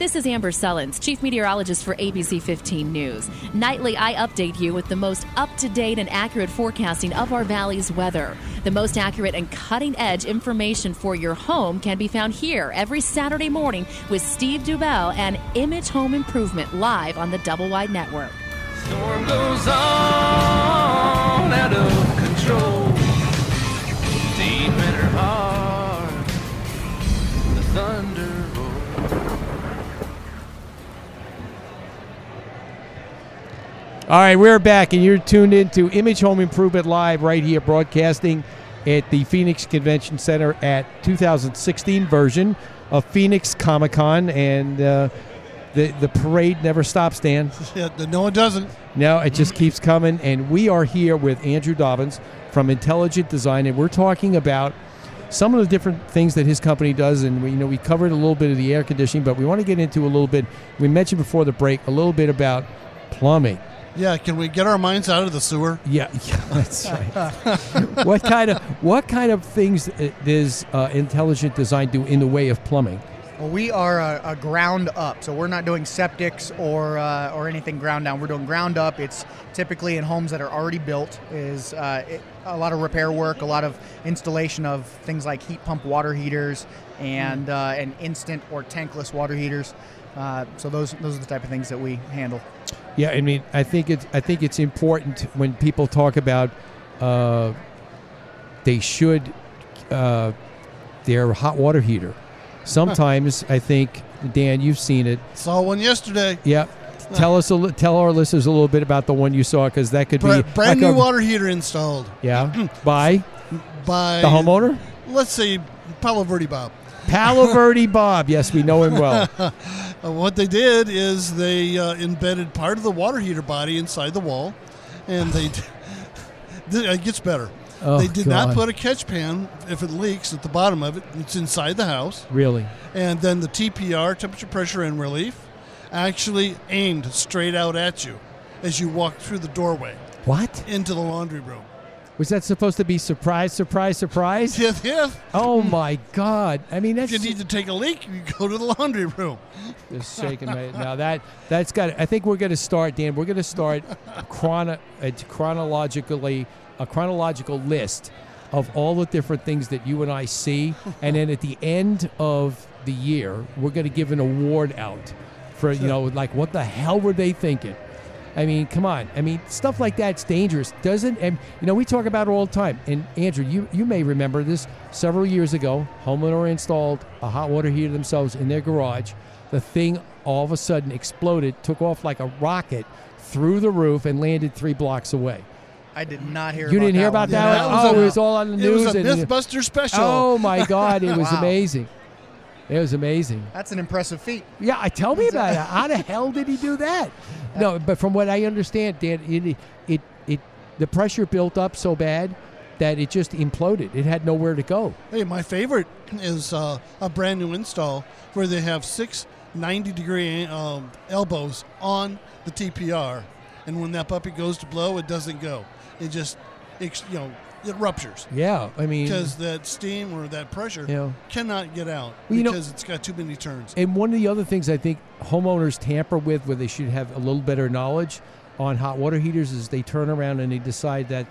This is Amber Sullins, Chief Meteorologist for ABC 15 News. Nightly, I update you with the most up to date and accurate forecasting of our valley's weather. The most accurate and cutting edge information for your home can be found here every Saturday morning with Steve Dubell and Image Home Improvement live on the Double Wide Network. Storm goes on All right, we're back, and you're tuned in to Image Home Improvement Live right here, broadcasting at the Phoenix Convention Center at 2016 version of Phoenix Comic Con, and uh, the the parade never stops, Dan. Yeah, no, it doesn't. No, it just keeps coming, and we are here with Andrew Dobbins from Intelligent Design, and we're talking about some of the different things that his company does, and we, you know we covered a little bit of the air conditioning, but we want to get into a little bit. We mentioned before the break a little bit about plumbing. Yeah, can we get our minds out of the sewer? Yeah, yeah that's right. what kind of what kind of things does uh, Intelligent Design do in the way of plumbing? Well, we are a, a ground up, so we're not doing septics or uh, or anything ground down. We're doing ground up. It's typically in homes that are already built. Is uh, it, a lot of repair work, a lot of installation of things like heat pump water heaters and uh, and instant or tankless water heaters. Uh, so those those are the type of things that we handle. Yeah, I mean, I think it's I think it's important when people talk about uh, they should uh, their hot water heater. Sometimes I think Dan, you've seen it. Saw one yesterday. Yeah. Tell us a li- tell our listeners a little bit about the one you saw because that could Bra- be brand like new a- water heater installed Yeah, by by the homeowner. Let's say Palo Verde Bob. Palo Verde Bob. Yes, we know him well. Uh, what they did is they uh, embedded part of the water heater body inside the wall, and they it gets better. Oh, they did not put a catch pan if it leaks at the bottom of it. It's inside the house. Really? And then the TPR, temperature, pressure, and relief, actually aimed straight out at you as you walk through the doorway What into the laundry room. Was that supposed to be? Surprise! Surprise! Surprise! Yeah, yeah. Oh my God! I mean, that's If you need to take a leak, you go to the laundry room. Just shaking my now that that's got. I think we're going to start, Dan. We're going to start chrono, uh, chronologically a chronological list of all the different things that you and I see, and then at the end of the year, we're going to give an award out for you know like what the hell were they thinking? I mean, come on. I mean, stuff like that's dangerous, doesn't? And you know, we talk about it all the time. And Andrew, you you may remember this. Several years ago, homeowner installed a hot water heater themselves in their garage. The thing all of a sudden exploded, took off like a rocket through the roof, and landed three blocks away. I did not hear. You didn't hear about one. that? Yeah, that oh, a- it was all on the it was a Mythbuster special. Oh my God, it was Wow. amazing. It was amazing. That's an impressive feat. Yeah, I tell me about it. How the hell did he do that? No, but from what I understand, Dan, it, it it the pressure built up so bad that it just imploded. It had nowhere to go. Hey, my favorite is uh, a brand new install where they have six 90 degree um, elbows on the TPR, and when that puppy goes to blow, it doesn't go. It just, ex- you know, it ruptures. Yeah, I mean, because that steam or that pressure Yeah. cannot get out Well, you know- because it's got too many turns. And one of the other things I think homeowners tamper with, where they should have a little better knowledge on hot water heaters, is they turn around and they decide that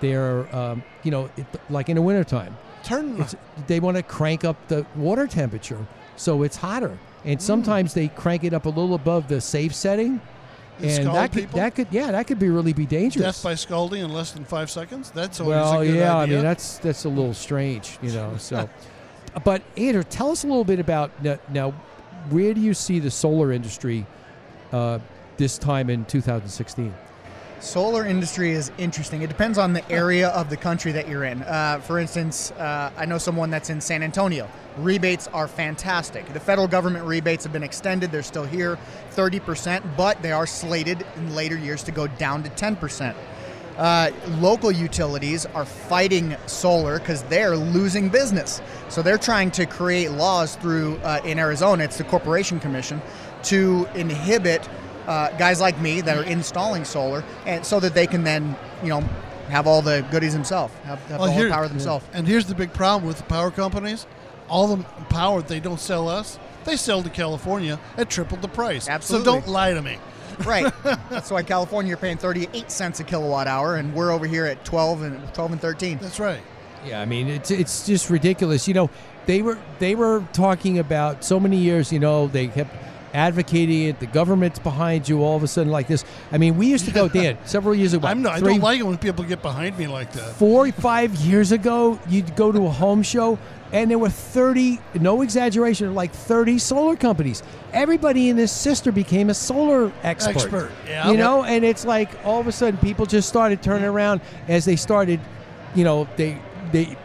they're, um, you know, it, like in the wintertime, Turn. they want to crank up the water temperature so it's hotter. And sometimes they crank it up a little above the safe setting. And And that could, people? that could, yeah, that could be really be dangerous. Death by scalding in less than five seconds. That's always well, a good yeah, idea. I mean that's that's a little strange, you know. So, but Andrew, tell us a little bit about now. now where do you see the solar industry uh, this time in 2016? Solar industry is interesting. It depends on the area of the country that you're in. Uh, for instance, uh, I know someone that's in San Antonio. Rebates are fantastic. The federal government rebates have been extended. They're still here, 30%, but they are slated in later years to go down to 10%. Uh, local utilities are fighting solar because they're losing business. So they're trying to create laws through, uh, in Arizona, it's the Corporation Commission, to inhibit uh, guys like me that are installing solar, and so that they can then, you know, have all the goodies themselves, have, have Well, the whole here- power themselves. And here's the big problem with the power companies: all the power they don't sell us, they sell to California at triple the price. Absolutely. So don't lie to me. right. That's why California you're paying 38 cents a kilowatt hour, and we're over here at 12 and 12 and 13. That's right. Yeah, I mean it's it's just ridiculous. You know, they were they were talking about so many years. You know, they kept advocating it. The government's behind you. All of a sudden, like this. I mean, we used to go, Dan, several years ago. I'm not, I three- don't like it when people get behind me like that. four five years ago you'd go to a home show and there were 30 no exaggeration like 30 solar companies everybody in this sister became a solar expert, Expert, yeah. you know and it's like all of a sudden people just started turning around as they started you know they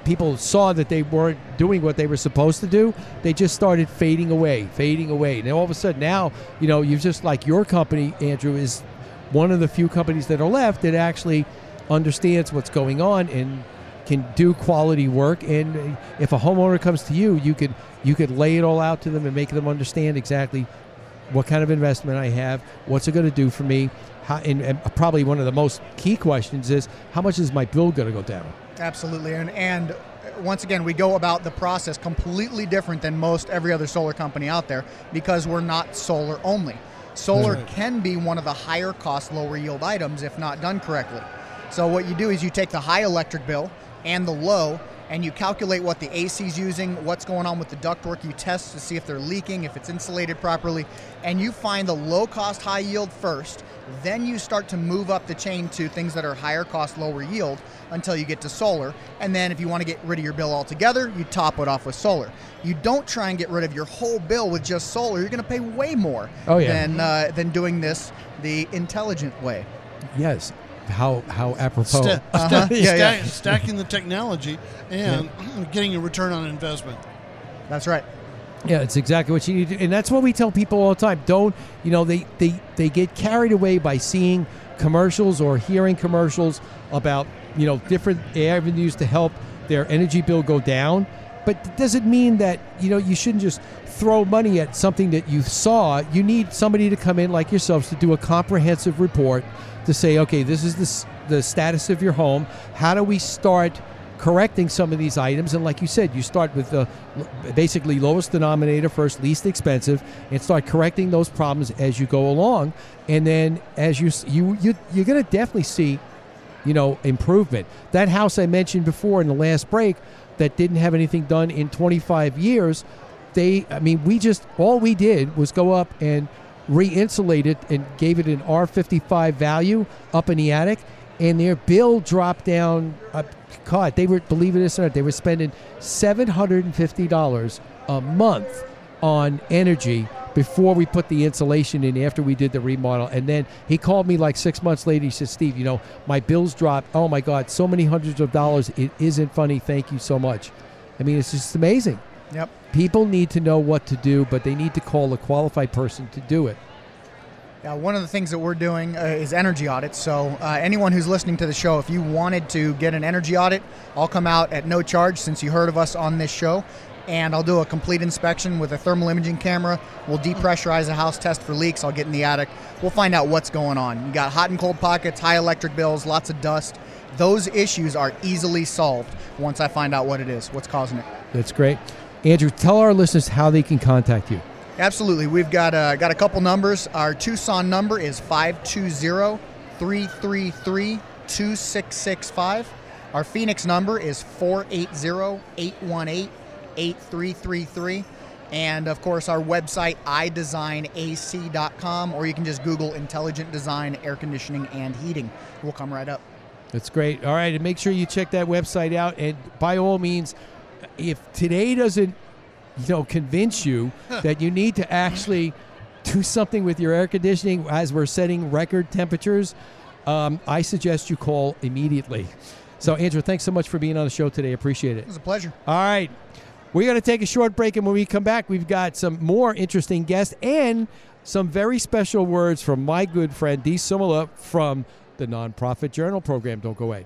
people saw that they weren't doing what they were supposed to do they just started fading away fading away. And all of a sudden now you know you're just like your company andrew is one of the few companies that are left that actually understands what's going on and can do quality work. And if a homeowner comes to you you could you could lay it all out to them and make them understand exactly what kind of investment I have what's it going to do for me how, and, and probably one of the most key questions is how much is my bill going to go down Absolutely, and and once again, we go about the process completely different than most every other solar company out there because we're not solar only. Solar Right. can be one of the higher cost, lower yield items if not done correctly. So what you do is you take the high electric bill and the low, and you calculate what the AC is using, what's going on with the ductwork. You test to see if they're leaking, if it's insulated properly, and you find the low cost, high yield first. Then you start to move up the chain to things that are higher cost, lower yield until you get to solar. And then if you want to get rid of your bill altogether, you top it off with solar. You don't try and get rid of your whole bill with just solar. You're going to pay way more Oh, yeah. than uh, than doing this the intelligent way. yes how how apropos Sta- Uh-huh. sta- Yeah, yeah. stacking the technology and getting a return on investment. That's right. Yeah, it's exactly what you need to and that's what we tell people all the time. Don't you know they they they get carried away by seeing commercials or hearing commercials about you know different avenues to help their energy bill go down. But it doesn't mean that you know you shouldn't just throw money at something that you saw. You need somebody to come in like yourselves to do a comprehensive report to say, okay, this is the the status of your home. How do we start? Correcting some of these items. And like you said, you start with uh, the basically lowest denominator first, least expensive, and start correcting those problems as you go along. And then as you you you you're going to definitely see, you know, improvement. That house I mentioned before in the last break that didn't have anything done in 25 years, they I mean, we just all we did was go up and re-insulate it and gave it an R55 value up in the attic and their bill dropped down. Uh, God, they were believe it or not, they were spending seven hundred and fifty dollars a month on energy before we put the insulation in after we did the remodel. And then he called me like six months later. He said steve you know my bills dropped. Oh my god so many hundreds of dollars. It isn't funny. Thank you so much. I mean it's just amazing. Yep. people need to know what to do but they need to call a qualified person to do it Yeah, one of the things that we're doing uh, is energy audits. So, uh, anyone who's listening to the show, if you wanted to get an energy audit, I'll come out at no charge since you heard of us on this show. And I'll do a complete inspection with a thermal imaging camera. We'll depressurize the house, test for leaks. I'll get in the attic. We'll find out what's going on. You got hot and cold pockets, high electric bills, lots of dust. Those issues are easily solved once I find out what it is, what's causing it. that's great andrew tell our listeners how they can contact you Absolutely. We've got uh, got a couple numbers. Our Tucson number is 520-333-2665. Our Phoenix number is 480-818-8333. And of course, our website, iDesignAC.com, or you can just Google Intelligent Design Air Conditioning and Heating. We'll come right up. That's great. All right, and make sure you check that website out. And by all means, if today doesn't, you know, convince you that you need to actually do something with your air conditioning as we're setting record temperatures, um, I suggest you call immediately. So, Andrew, thanks so much for being on the show today. Appreciate it. It was a pleasure. All right. We're going to take a short break, and when we come back, we've got some more interesting guests and some very special words from my good friend Dee Simula from the Nonprofit Journal Program. Don't go away.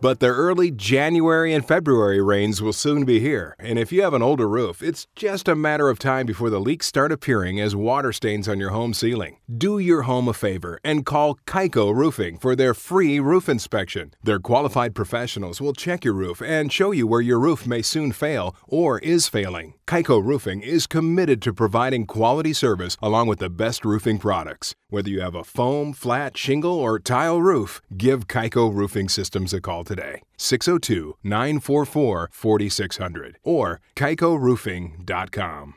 but the early January and February rains will soon be here. And if you have an older roof, it's just a matter of time before the leaks start appearing as water stains on your home ceiling. Do your home a favor and call Kaiko Roofing for their free roof inspection. Their qualified professionals will check your roof and show you where your roof may soon fail or is failing. Kaiko Roofing is committed to providing quality service along with the best roofing products. Whether you have a foam, flat, shingle, or tile roof, give Kaiko Roofing Systems a call today. 602 944 4600 or kaikoroofing.com.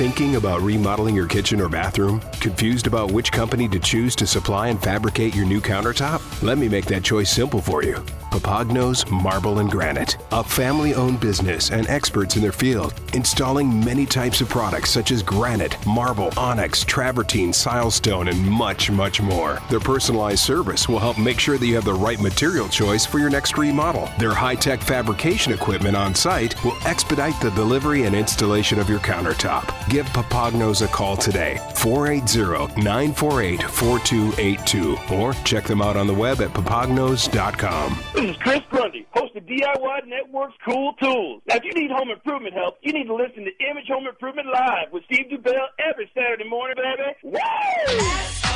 Thinking about remodeling your kitchen or bathroom? Confused about which company to choose to supply and fabricate your new countertop? Let me make that choice simple for you. Papagnos Marble and Granite, a family owned business and experts in their field, installing many types of products such as granite, marble, onyx, travertine, silestone, and much, much more. Their personalized service will help make sure that you have the right material choice for your next remodel. Their high tech fabrication equipment on site will expedite the delivery and installation of your countertop. Give Papagnos a call today, 480 948 4282, or check them out on the web at papagnos.com. This is Chris Grundy, host of DIY Network's Cool Tools. Now, if you need home improvement help, you need to listen to Image Home Improvement Live with Steve Dubell every Saturday morning, baby. Woo!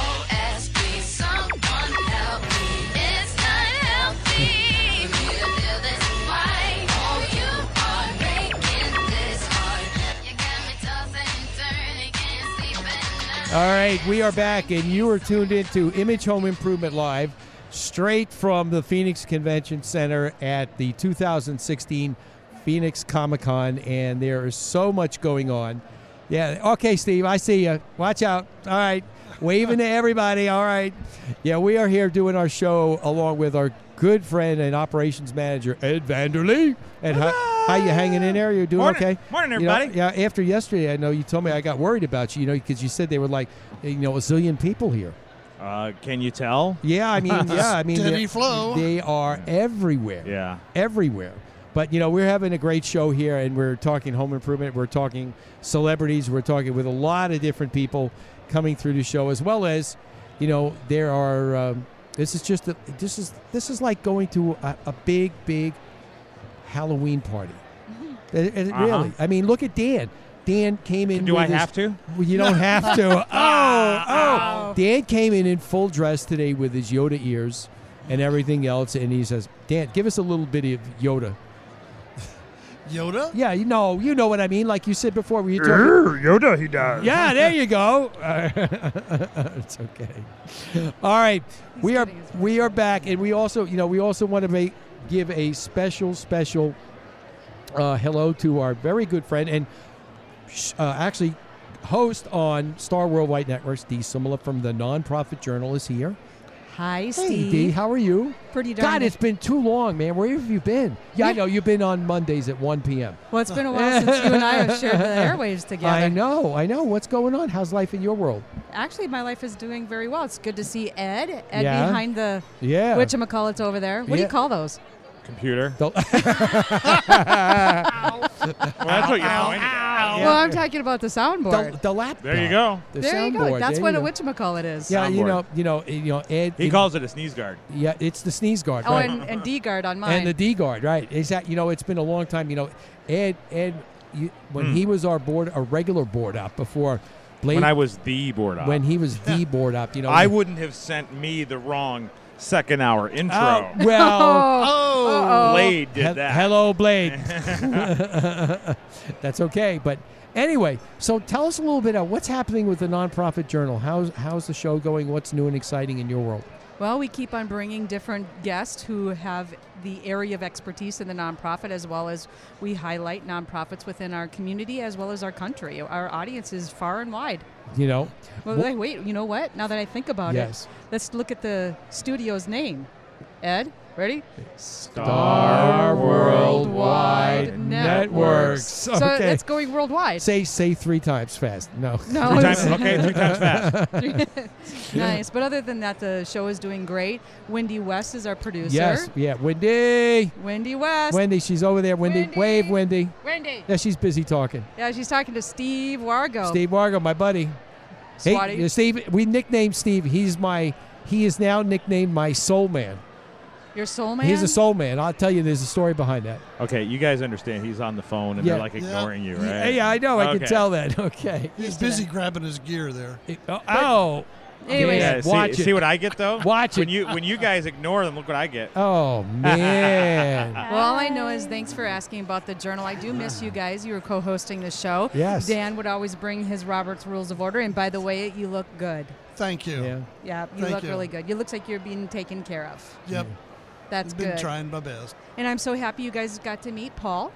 All right, we are back, and you are tuned into Image Home Improvement Live, straight from the Phoenix Convention Center at the 2016 Phoenix Comic Con, and there is so much going on. Yeah, okay, Steve, I see you. Watch out. All right, waving to everybody. All right. Yeah, we are here doing our show along with our good friend and operations manager, Ed Vanderlee. And how, how you hanging in there? You're doing Morning. okay? Morning, You know, everybody. yeah, after yesterday, I know you told me I got worried about you, you know, because you said they were like, you know, a zillion people here. Uh, can you tell? Yeah, I mean, yeah, I mean, Steady they- flow. They are everywhere. Yeah. everywhere. But you know, we're having a great show here, and we're talking home improvement. We're talking celebrities. We're talking with a lot of different people coming through the show, as well as, you know, there are. Um, this is just a, this is this is like going to a, a big big Halloween party. It- it Uh-huh. Really, I mean, look at Dan. Dan came in. Do with I his- have to? Well, you don't have to. Oh, oh. Dan came in in full dress today with his Yoda ears and everything else, and he says, "Dan, give us a little bit of Yoda." Yoda? Yeah, you know, you know what I mean. Like you said before, were you Grr, talking? Yoda, he does. Yeah, there you go. it's okay. All right, we are we are back, and we also, you know, we also want to make give a special special uh, hello to our very good friend and uh, actually host on Star Worldwide Networks, Dee Simula from the Nonprofit Journal is here. Hi, Hey, Steve. Dee, how are you? Pretty darn God, it's been too long, man. Where have you been? Yeah, I know you've been on Mondays at 1 p.m. Well, it's been a while since you and I have shared the airwaves together. I know, I know. What's going on? How's life in your world? Actually, my life is doing very well. It's good to see Ed. Ed Yeah? behind the Yeah. whatchamacallits over there. What do you call those? Computer. Well, that's what you're pointing at. Well, I'm talking about the soundboard. The, the laptop. There you go. The there you go. soundboard. That's There what you a go. whatchamacallit is. Yeah, you know, you know, you know, Ed. He it- calls it a sneeze guard. Yeah, it's the sneeze guard. Oh, right. and, and D guard on mine. and the D guard, right? Is that you know? It's been a long time. You know, Ed, Ed, you, when Hmm. he was our board, a regular board up before Blade. When I was the board up. when he was the board up, you know, I wouldn't have sent me the wrong second hour intro. Oh, well, Oh. oh. Blade did He- that. Hello, Blade. That's okay, but anyway. So tell us a little bit of what's happening with the nonprofit journal. How's how's the show going? What's new and exciting in your world? Well, we keep on bringing different guests who have the area of expertise in the nonprofit, as well as we highlight nonprofits within our community as well as our country. Our audience is far and wide. You know, Well, Wh- wait, you know what? Now that I think about Yes. it, let's look at the studio's name. Ed, ready? Star Worldwide Networks. So Okay. that's going worldwide. say say three times fast. No, No, Three times- okay, three times fast. nice. But other than that, the show is doing great. Wendy West is our producer. Yes, yeah, Wendy. Wendy West. Wendy, she's over there. Wendy, Wendy. wave, Wendy. Wendy. Yeah, she's busy talking. Yeah, she's talking to Steve Wargo. Steve Wargo, my buddy. Swatty. Hey, Steve, we nicknamed Steve. He's my. He is now nicknamed my soul man. Your soul man. He's a soul man. I'll tell you, there's a story behind that. Okay, you guys understand he's on the phone and Yeah. they're like ignoring you, Yeah, right? yeah, I know. I Okay. can tell that. Okay. He's busy grabbing his gear there. Oh, oh. Anyways. Yeah, see, watch see what I get though? Watch when it. you when you guys ignore them, look what I get. Oh man. Well, all I know is thanks for asking about the journal. I do miss you guys. You were co-hosting the show. Yes. Dan would always bring his Robert's Rules of Order, and by the way, you look good. Thank you. Yeah. Yeah, you Thank look you. really good. You looks like you're being taken care of. Yep. That's Been good. trying my best. And I'm so happy you guys got to meet Paul.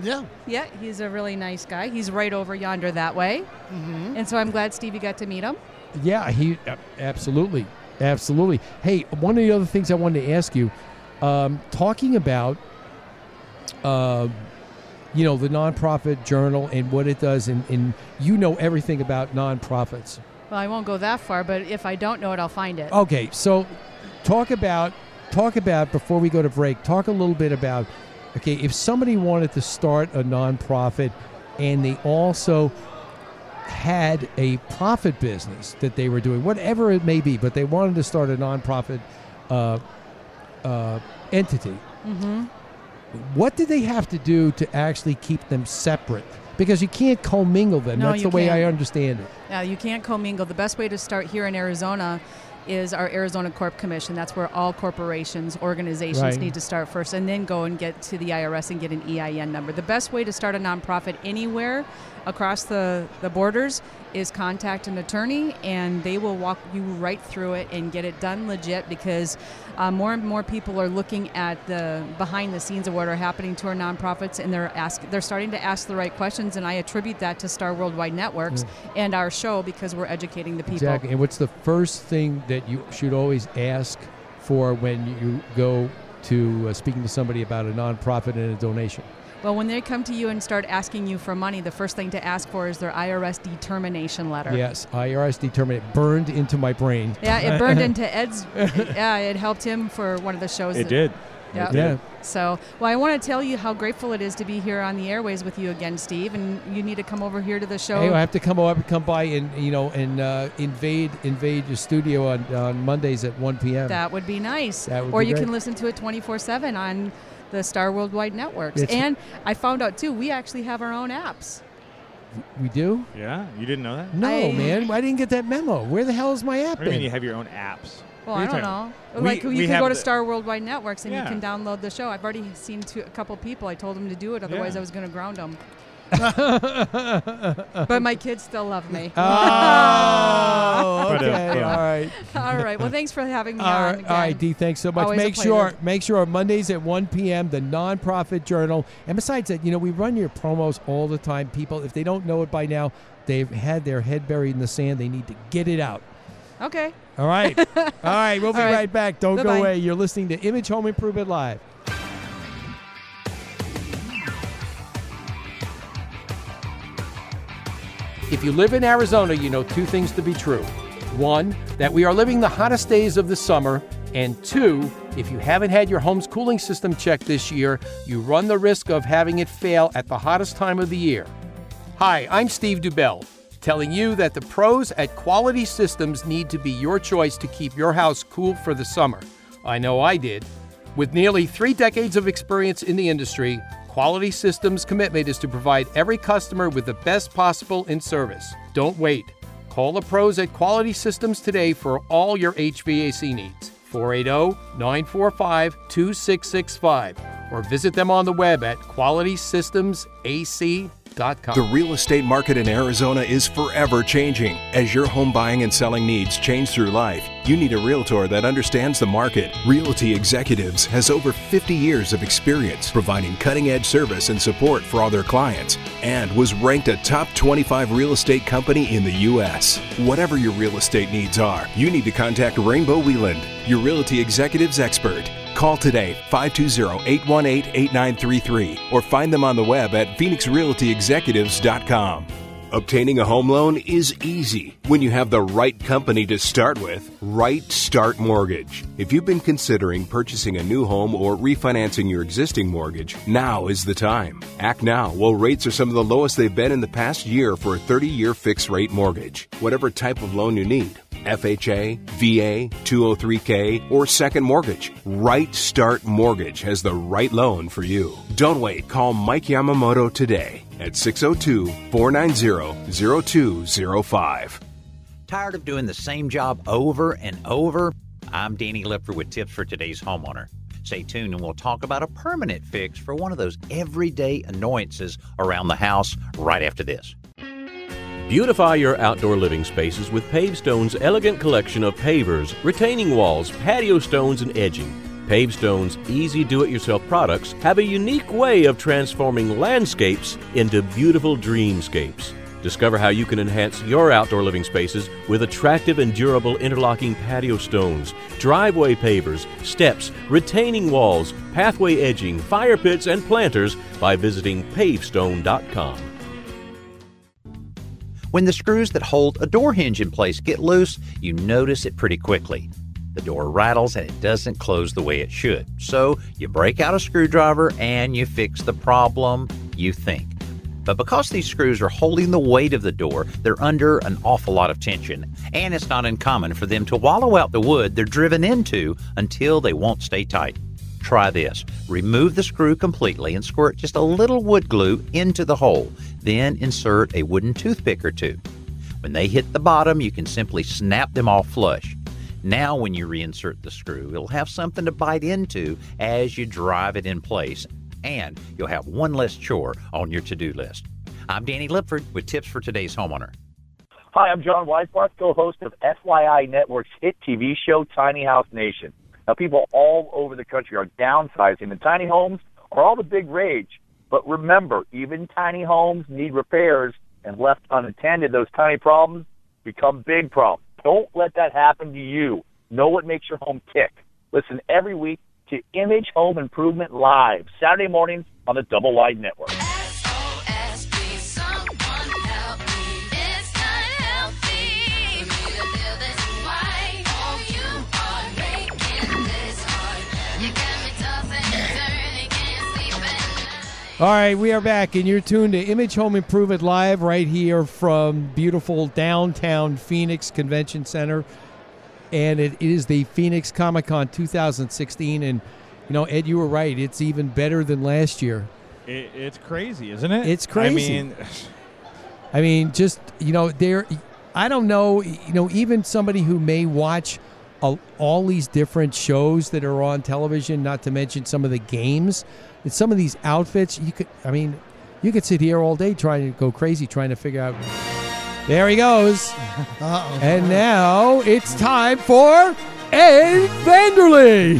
Yeah. Yeah, he's a really nice guy. He's right over yonder that way. Mm-hmm. And so I'm glad Stevie got to meet him. Yeah, he absolutely, absolutely. Hey, one of the other things I wanted to ask you, um, talking about, uh, you know, the nonprofit journal and what it does, and, and you know everything about nonprofits. Well, I won't go that far, but if I don't know it, I'll find it. Okay, so talk about talk about before we go to break. Talk a little bit about okay, if somebody wanted to start a nonprofit and they also had a profit business that they were doing, whatever it may be, but they wanted to start a nonprofit uh, uh, entity. Mm-hmm. What did they have to do to actually keep them separate? Because you can't commingle them. No, That's the way I understand it. Yeah, you can't commingle. The best way to start here in Arizona is our Arizona Corp Commission. That's where all corporations, organizations Right. need to start first and then go and get to the IRS and get an EIN number. The best way to start a nonprofit anywhere across the, the borders is contact an attorney and they will walk you right through it and get it done legit because uh, more and more people are looking at the behind the scenes of what are happening to our nonprofits and they're ask they're starting to ask the right questions and I attribute that to Star Worldwide Networks Mm. and our show because we're educating the people. Exactly. And what's the first thing that you should always ask for when you go to uh, speaking to somebody about a nonprofit and a donation? Well, when they come to you and start asking you for money, the first thing to ask for is their IRS determination letter. Yes, IRS determination it burned into my brain. Yeah, it burned into Ed's. yeah, it helped him for one of the shows. It that- did. Yeah. So, well, I want to tell you how grateful it is to be here on the airways with you again, Steve. And you need to come over here to the show. Hey, I have to come up, come by, and you know, and uh, invade invade your studio on, on Mondays at 1 p.m. That would be nice. That would or be you great. can listen to it 24 7 on the Star Worldwide Networks. It's- and I found out, too, we actually have our own apps. we do? Yeah, you didn't know that? No, I- man, I didn't get that memo. Where the hell is my app? What do you mean you have your own apps? Well, What are I don't know. about? like We- you we can go to Star Worldwide Networks and Yeah. you can download the show. I've already seen two, a couple people. I told them to do it, otherwise Yeah. I was going to ground them. but my kids still love me. Oh, okay, yeah. all right. All right. Well, thanks for having me All on. right, Again. all right, Dee. Thanks so much. Always make sure, make sure Mondays at 1 p.m. The nonprofit journal. And besides that, you know, we run your promos all the time. People, if they don't know it by now, they've had their head buried in the sand. They need to get it out. Okay. All right, all right. We'll be All right. right back. Don't Bye-bye. go away. You're listening to Image Home Improvement Live. If you live in Arizona, you know two things to be true. One, that we are living the hottest days of the summer. And two, if you haven't had your home's cooling system checked this year, you run the risk of having it fail at the hottest time of the year. Hi, I'm Steve Dubell, telling you that the pros at Quality Systems need to be your choice to keep your house cool for the summer. I know I did. With nearly three decades of experience in the industry, Quality Systems' commitment is to provide every customer with the best possible in service. Don't wait. Call the pros at Quality Systems today for all your HVAC needs. 480 945 2665 or visit them on the web at qualitysystemsac.com. The real estate market in Arizona is forever changing. As your home buying and selling needs change through life, you need a realtor that understands the market. Realty Executives has over 50 years of experience providing cutting edge service and support for all their clients and was ranked a top 25 real estate company in the U.S. Whatever your real estate needs are, you need to contact Rainbow Wheeland, your Realty Executives expert. Call today 520-818-8933 or find them on the web at phoenixrealtyexecutives.com. Obtaining a home loan is easy when you have the right company to start with. Right Start Mortgage. If you've been considering purchasing a new home or refinancing your existing mortgage, now is the time. Act now while rates are some of the lowest they've been in the past year for a 30 year fixed rate mortgage. Whatever type of loan you need. FHA, VA, 203K, or second mortgage. Right Start Mortgage has the right loan for you. Don't wait. Call Mike Yamamoto today at 602 490 0205. Tired of doing the same job over and over? I'm Danny Lipford with tips for today's homeowner. Stay tuned and we'll talk about a permanent fix for one of those everyday annoyances around the house right after this. Beautify your outdoor living spaces with Pavestone's elegant collection of pavers, retaining walls, patio stones, and edging. Pavestone's easy do it yourself products have a unique way of transforming landscapes into beautiful dreamscapes. Discover how you can enhance your outdoor living spaces with attractive and durable interlocking patio stones, driveway pavers, steps, retaining walls, pathway edging, fire pits, and planters by visiting pavestone.com. When the screws that hold a door hinge in place get loose, you notice it pretty quickly. The door rattles and it doesn't close the way it should. So you break out a screwdriver and you fix the problem, you think. But because these screws are holding the weight of the door, they're under an awful lot of tension, and it's not uncommon for them to wallow out the wood they're driven into until they won't stay tight. Try this. Remove the screw completely and squirt just a little wood glue into the hole. Then insert a wooden toothpick or two. When they hit the bottom, you can simply snap them off flush. Now, when you reinsert the screw, it'll have something to bite into as you drive it in place, and you'll have one less chore on your to do list. I'm Danny Lipford with tips for today's homeowner. Hi, I'm John Weisbarth, co-host of FYI Network's hit TV show Tiny House Nation. Now, people all over the country are downsizing, and tiny homes are all the big rage. But remember, even tiny homes need repairs, and left unattended, those tiny problems become big problems. Don't let that happen to you. Know what makes your home tick. Listen every week to Image Home Improvement Live, Saturday mornings on the Double Wide Network. All right, we are back, and you're tuned to Image Home Improvement Live right here from beautiful downtown Phoenix Convention Center. And it is the Phoenix Comic Con 2016. And, you know, Ed, you were right. It's even better than last year. It, it's crazy, isn't it? It's crazy. I mean, I mean, just, you know, there, I don't know, you know, even somebody who may watch all, all these different shows that are on television, not to mention some of the games, and some of these outfits, you could, I mean, you could sit here all day trying to go crazy trying to figure out. There he goes. Uh-oh. And now it's time for Ed Vanderley.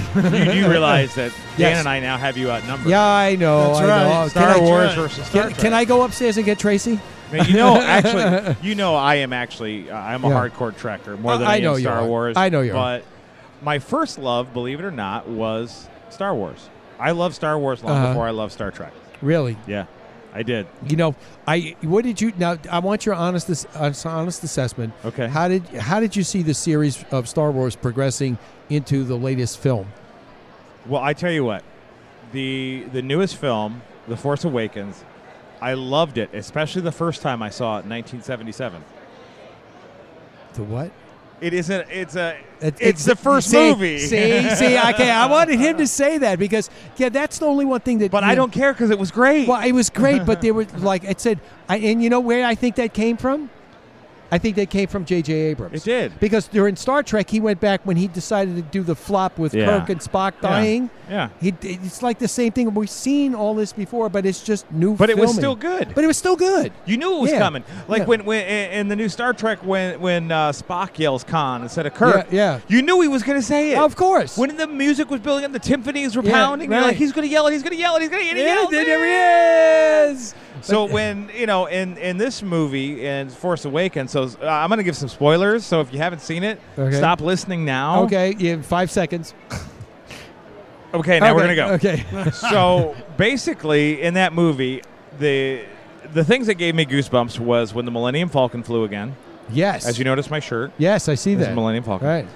you do realize that Dan Yes. and I now have you outnumbered. Yeah, I know. That's I right. know. Star Can I- Wars versus Star Can, Trek. can I go upstairs and get Tracee? I mean, you know, actually, you know, I am actually, uh, I'm a Yeah. hardcore Trekker more Uh, than I I, know am Star are. Wars. I know you are. But my first love, believe it or not, was Star Wars. I loved Star Wars long Uh-huh. before I loved Star Trek. Really? Yeah, I did. You know, I what did you now? I want your honest honest assessment. Okay. How did how did you see the series of Star Wars progressing into the latest film? Well, I tell you what, the the newest film, The Force Awakens, I loved it, especially the first time I saw it in 1977. The what? It isn't. It's a. It- it's the first see, movie. See, see, okay. I wanted him to say that because yeah, that's the only one thing that. But I don't care because it was great. Well, it was great, but they were like it said, I, and you know where I think that came from? I think they came from J.J. Abrams. It did. because during Star Trek, he went back when he decided to do the flop with Yeah. Kirk and Spock dying. Yeah. he, it's like the same thing. We've seen all this before, but it's just new. But it was still good. But it was still good. You knew it was Yeah. coming. Like Yeah. when, when in the new Star Trek, when when uh, Spock yells "Khan" instead of Kirk, Yeah, yeah. you knew he was going to say it. Of course. When the music was building up, the symphonies were Yeah, pounding. You're like, he's going to yell it. He's going to yell it. He's going to yell it. Yeah, there he is. So when you know in in this movie in Force Awakens, so uh, I'm going to give some spoilers. So if you haven't seen it, Okay. stop listening now. Okay, yeah, five seconds. Okay, now we're gonna go. okay. so basically, in that movie, the the things that gave me goosebumps was when the Millennium Falcon flew again. Yes. As you notice, my shirt. Yes, I see This that. Millennium Falcon. Right.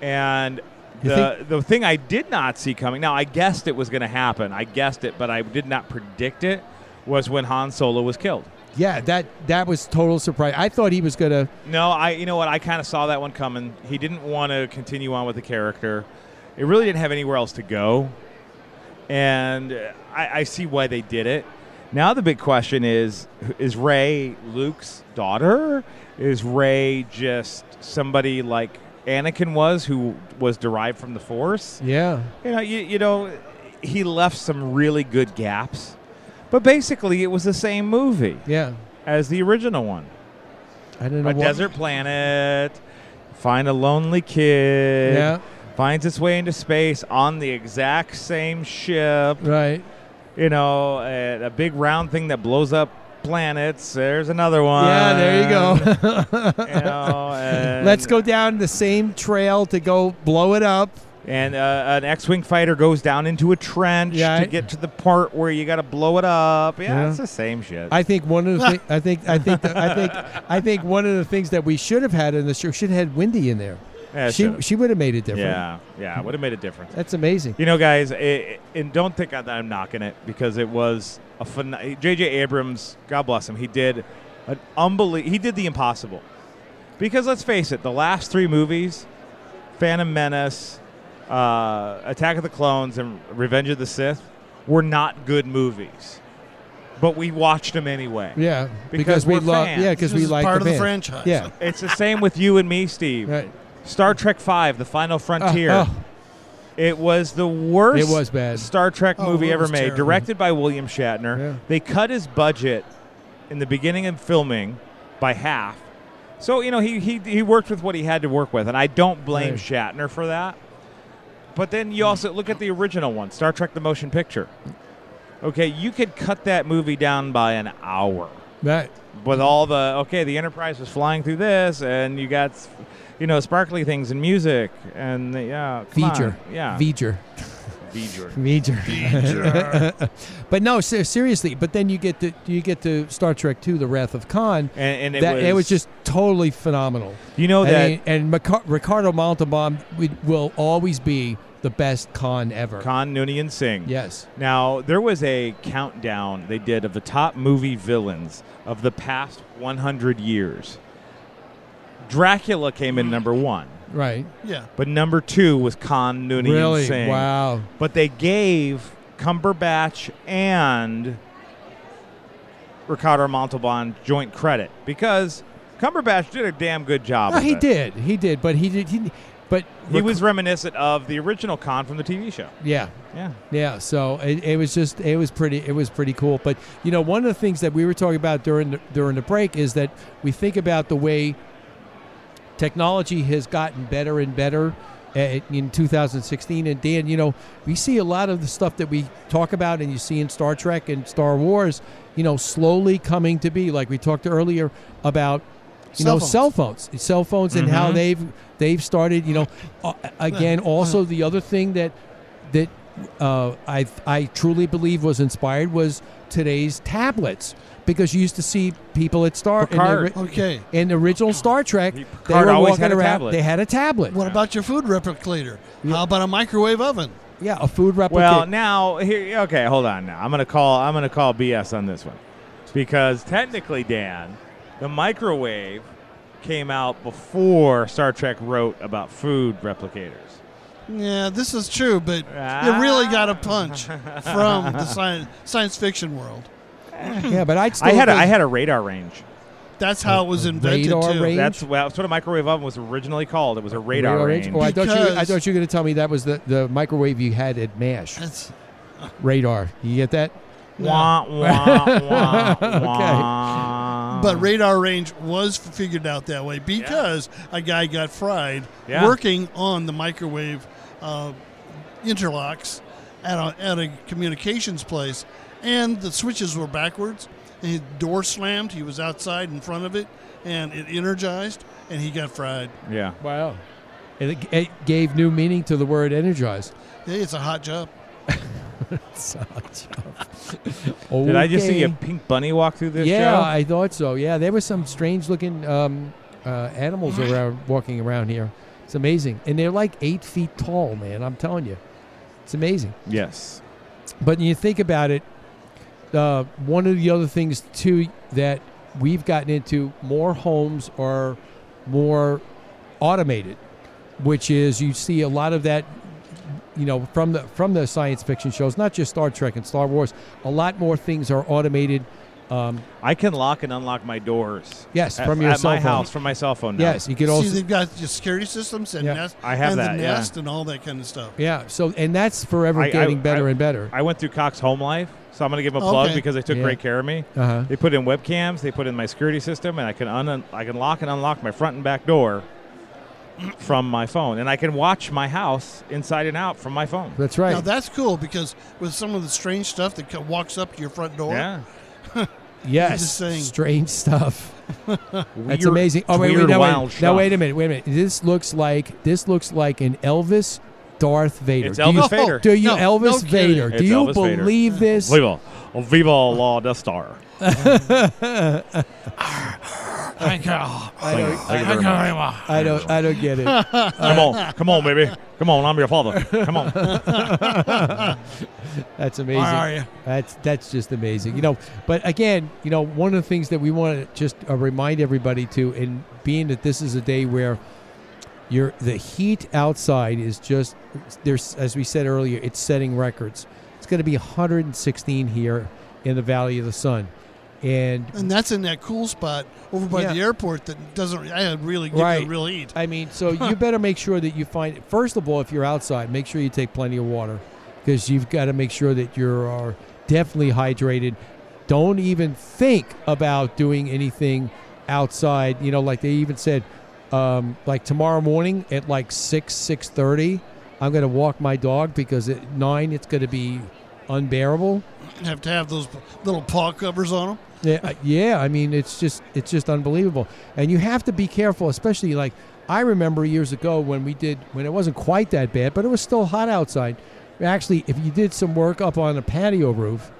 And the the thing I did not see coming. Now I guessed it was going to happen. I guessed it, but I did not predict it. Was when Han Solo was killed. Yeah, that that was total surprise. I thought he was gonna. No, I you know what? I kind of saw that one coming. He didn't want to continue on with the character. It really didn't have anywhere else to go, and I, I see why they did it. Now the big question is: Is Rey Luke's daughter? Is Rey just somebody like Anakin was, who was derived from the Force? Yeah. You know, you, you know, he left some really good gaps, but basically it was the same movie. Yeah. As the original one I don't know. a desert planet, find a lonely kid, Yeah. finds its way into space on the exact same ship. Right. You know, a, a big round thing that blows up planets. There's another one. Yeah, there you go. you know, and, Let's go down the same trail to go blow it up. And uh, an X-wing fighter goes down into a trench Yeah, to I- get to the part where you got to blow it up. Yeah, Yeah. it's the same shit. I think one of the thi- I think I think that, I think I think one of the things that we should have had in the show should have had Wendy in there. Yeah, she should've. she would have made it different. Yeah, yeah, would have made a difference. That's amazing. You know, guys, it, and don't think that I'm knocking it because it was a fun. J.J. Abrams, God bless him, he did an unbelievable. He did the impossible. Because let's face it, the last three movies, Phantom Menace, uh, Attack of the Clones, and Revenge of the Sith, were not good movies. But we watched them anyway. Yeah, because, because we love- fans. yeah, 'cause we like part the of the band. franchise. Yeah. it's the same with you and me, Steve. Right. Star Trek Five: The Final Frontier. oh. It was the worst. It was bad. Star Trek Oh, movie ever made. terrible. Directed by William Shatner. Yeah. They cut his budget in the beginning of filming by half. So you know he he he worked with what he had to work with, and I don't blame Right. Shatner for that. But then you also look at the original one, Star Trek: The Motion Picture. Okay, you could cut that movie down by an hour Right. with all the okay the enterprise was flying through this and you got you know sparkly things and music and yeah come on. V'ger. yeah V'ger. V'ger. V'ger. V'ger. but no, ser- seriously. But then you get to you get to Star Trek Two: The Wrath of Khan, And- and it that, it was was- just totally phenomenal. You know I that- mean, and Maca- Ricardo Montalban will always be the best Khan ever. Khan Noonien Singh. Yes. Now there was a countdown they did of the top movie villains of the past 100 years. Dracula came in number one. Right. Yeah. But number two was Khan Noonien Really? Singh. Wow. But they gave Cumberbatch and Ricardo Montalban joint credit because Cumberbatch did a damn good job. No, he it. did. He did. But he did. He, but He was reminiscent of the original Khan from the TV show. Yeah. Yeah. Yeah. So it, it was just it was pretty it was pretty cool. But you know, one of the things that we were talking about during the, during the break is that we think about the way technology has gotten better and better uh, in 2016 and Dan you know we see a lot of the stuff that we talk about and you see in Star Trek and Star Wars you know slowly coming to be like we talked earlier about you Cell know phones. cell phones cell phones and how Mhm. they've they've started you know uh, again also the other thing that that uh, I I truly believe was inspired was today's tablets because you used to see people at Star in Picard. ori- Okay. in the original Star Trek they were always had a around tablet. they had a tablet What about your food replicator? How about a microwave oven? yeah a food replicator Well, now here okay, hold on now. I'm going to call I'm going to call BS on this one. Because technically, Dan, the microwave came out before Star Trek wrote about food replicators. Yeah, this is true, but it really ah. got a punch from the science, science fiction world. Yeah, but I'd I had a, I had a radar range. That's how it was invented radar too. range? That's well, that's what a microwave oven was originally called. It was a radar, Radar range. Oh, I thought you. I thought you were going to tell me that was the, the microwave you had at Mash. That's- radar. You get that? Wah, wah, wah, Okay. wah. But radar range was figured out that way because a guy got fried Yeah. working on the microwave uh, interlocks at a, at a communications place, and the switches were backwards. And his door slammed. He was outside in front of it, and it energized, and he got fried. Yeah. Wow. And it, it gave new meaning to the word energized. Hey, it's a hot job. It's a hot job. Did I just see a pink bunny walk through this yeah, show? I thought so. Yeah, there were some strange looking um, uh, animals around walking around here. It's amazing, and they're like eight feet tall, man. I'm telling you, it's amazing. yes. But you think about it, uh, one of the other things too that we've gotten into more homes are more automated, which is you see a lot of that. You know, from the from the science fiction shows, not just Star Trek and Star Wars, a lot more things are automated. Um, I can lock and unlock my doors. Yes, at, from your at cell my phone. house from my cell phone. Now. Yes, you could See, they've got your security systems and Yeah. nest, I have and that, the yeah. nest and all that kind of stuff. yeah. So and that's forever I- I- getting better I- and better. I went through Cox Home Life, so I'm going to give them a plug Okay. because they took Yeah. great care of me. Uh-huh. They put in webcams, they put in my security system, and I can un- I can lock and unlock my front and back door from my phone, and I can watch my house inside and out from my phone. That's right. Now that's cool because with some of the strange stuff that co- walks up to your front door. Yeah. Yes, just saying. strange stuff. That's Weird- amazing. Oh wait, wait, weird, no, wild wait, now stuff. wait a minute, wait a minute. This looks like this looks like an Elvis Darth Vader. It's do you, Elvis Vader. Do you No, Elvis no kidding. Vader? It's do you Elvis Vader. believe this? Viva, oh, viva la Death Star. I don't, Thank you very much. I don't. I don't get it. Come on, come on, baby, come on. I'm your father. Come on. That's amazing. Where are you? That's that's just amazing. You know, but again, you know, one of the things that we want to just uh, remind everybody to, and being that this is a day where you're the heat outside is just there's as we said earlier, it's setting records. It's going to be 116 here in the Valley of the Sun, and And that's in that cool spot over by Yeah. the airport that doesn't I really give Right. you real heat. I mean, so you better make sure that you find. First of all, if you're outside, make sure you take plenty of water because you've got to make sure that you are definitely hydrated. Don't even think about doing anything outside. You know, like they even said, um, like tomorrow morning at like six six thirty, I'm going to walk my dog because at nine it's going to be unbearable. have to have those little paw covers on them. Yeah, yeah. I mean, it's just it's just unbelievable, and you have to be careful, especially like I remember years ago when we did when it wasn't quite that bad, but it was still hot outside. Actually, if you did some work up on a patio roof,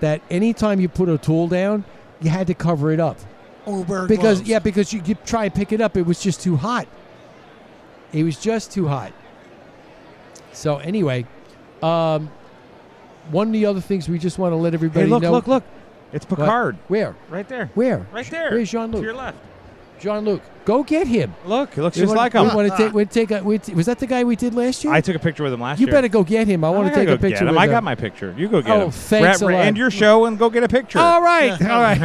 that anytime you put a tool down, you had to cover it up Or wear because gloves. yeah, because you, you try and pick it up, it was just too hot. It was just too hot. So anyway, um, one of the other things we just want to let everybody Hey, look, know. look, look. It's What? Picard. Where? Right there. Where? Right there. Where's Jean Luc? To your left. Jean Luc, go get him. Look, he looks We just wanna- like him. We want to take. We take a, we t- was that the guy we did last year? I took a picture with him last you year. You better go get him. I want to take a picture. Get him. I got my picture. You go get it. Oh, him. thanks Ra- a lot. End your show and go get a picture. All right, all right,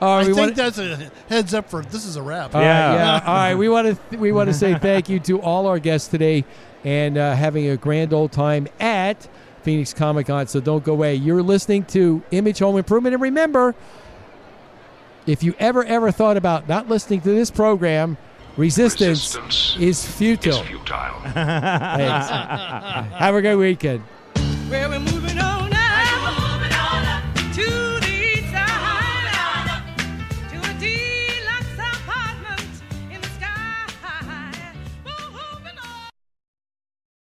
all I think wanna- that's a heads up for this is a wrap. All right, yeah. All right. We want to we want to say thank you to all our guests today, and uh, having a grand old time at Phoenix Comic Con. So don't go away. You're listening to Image Home Improvement, and remember, if you ever ever thought about not listening to this program, resistance, is futile. futile. Have a good weekend. Well, we moved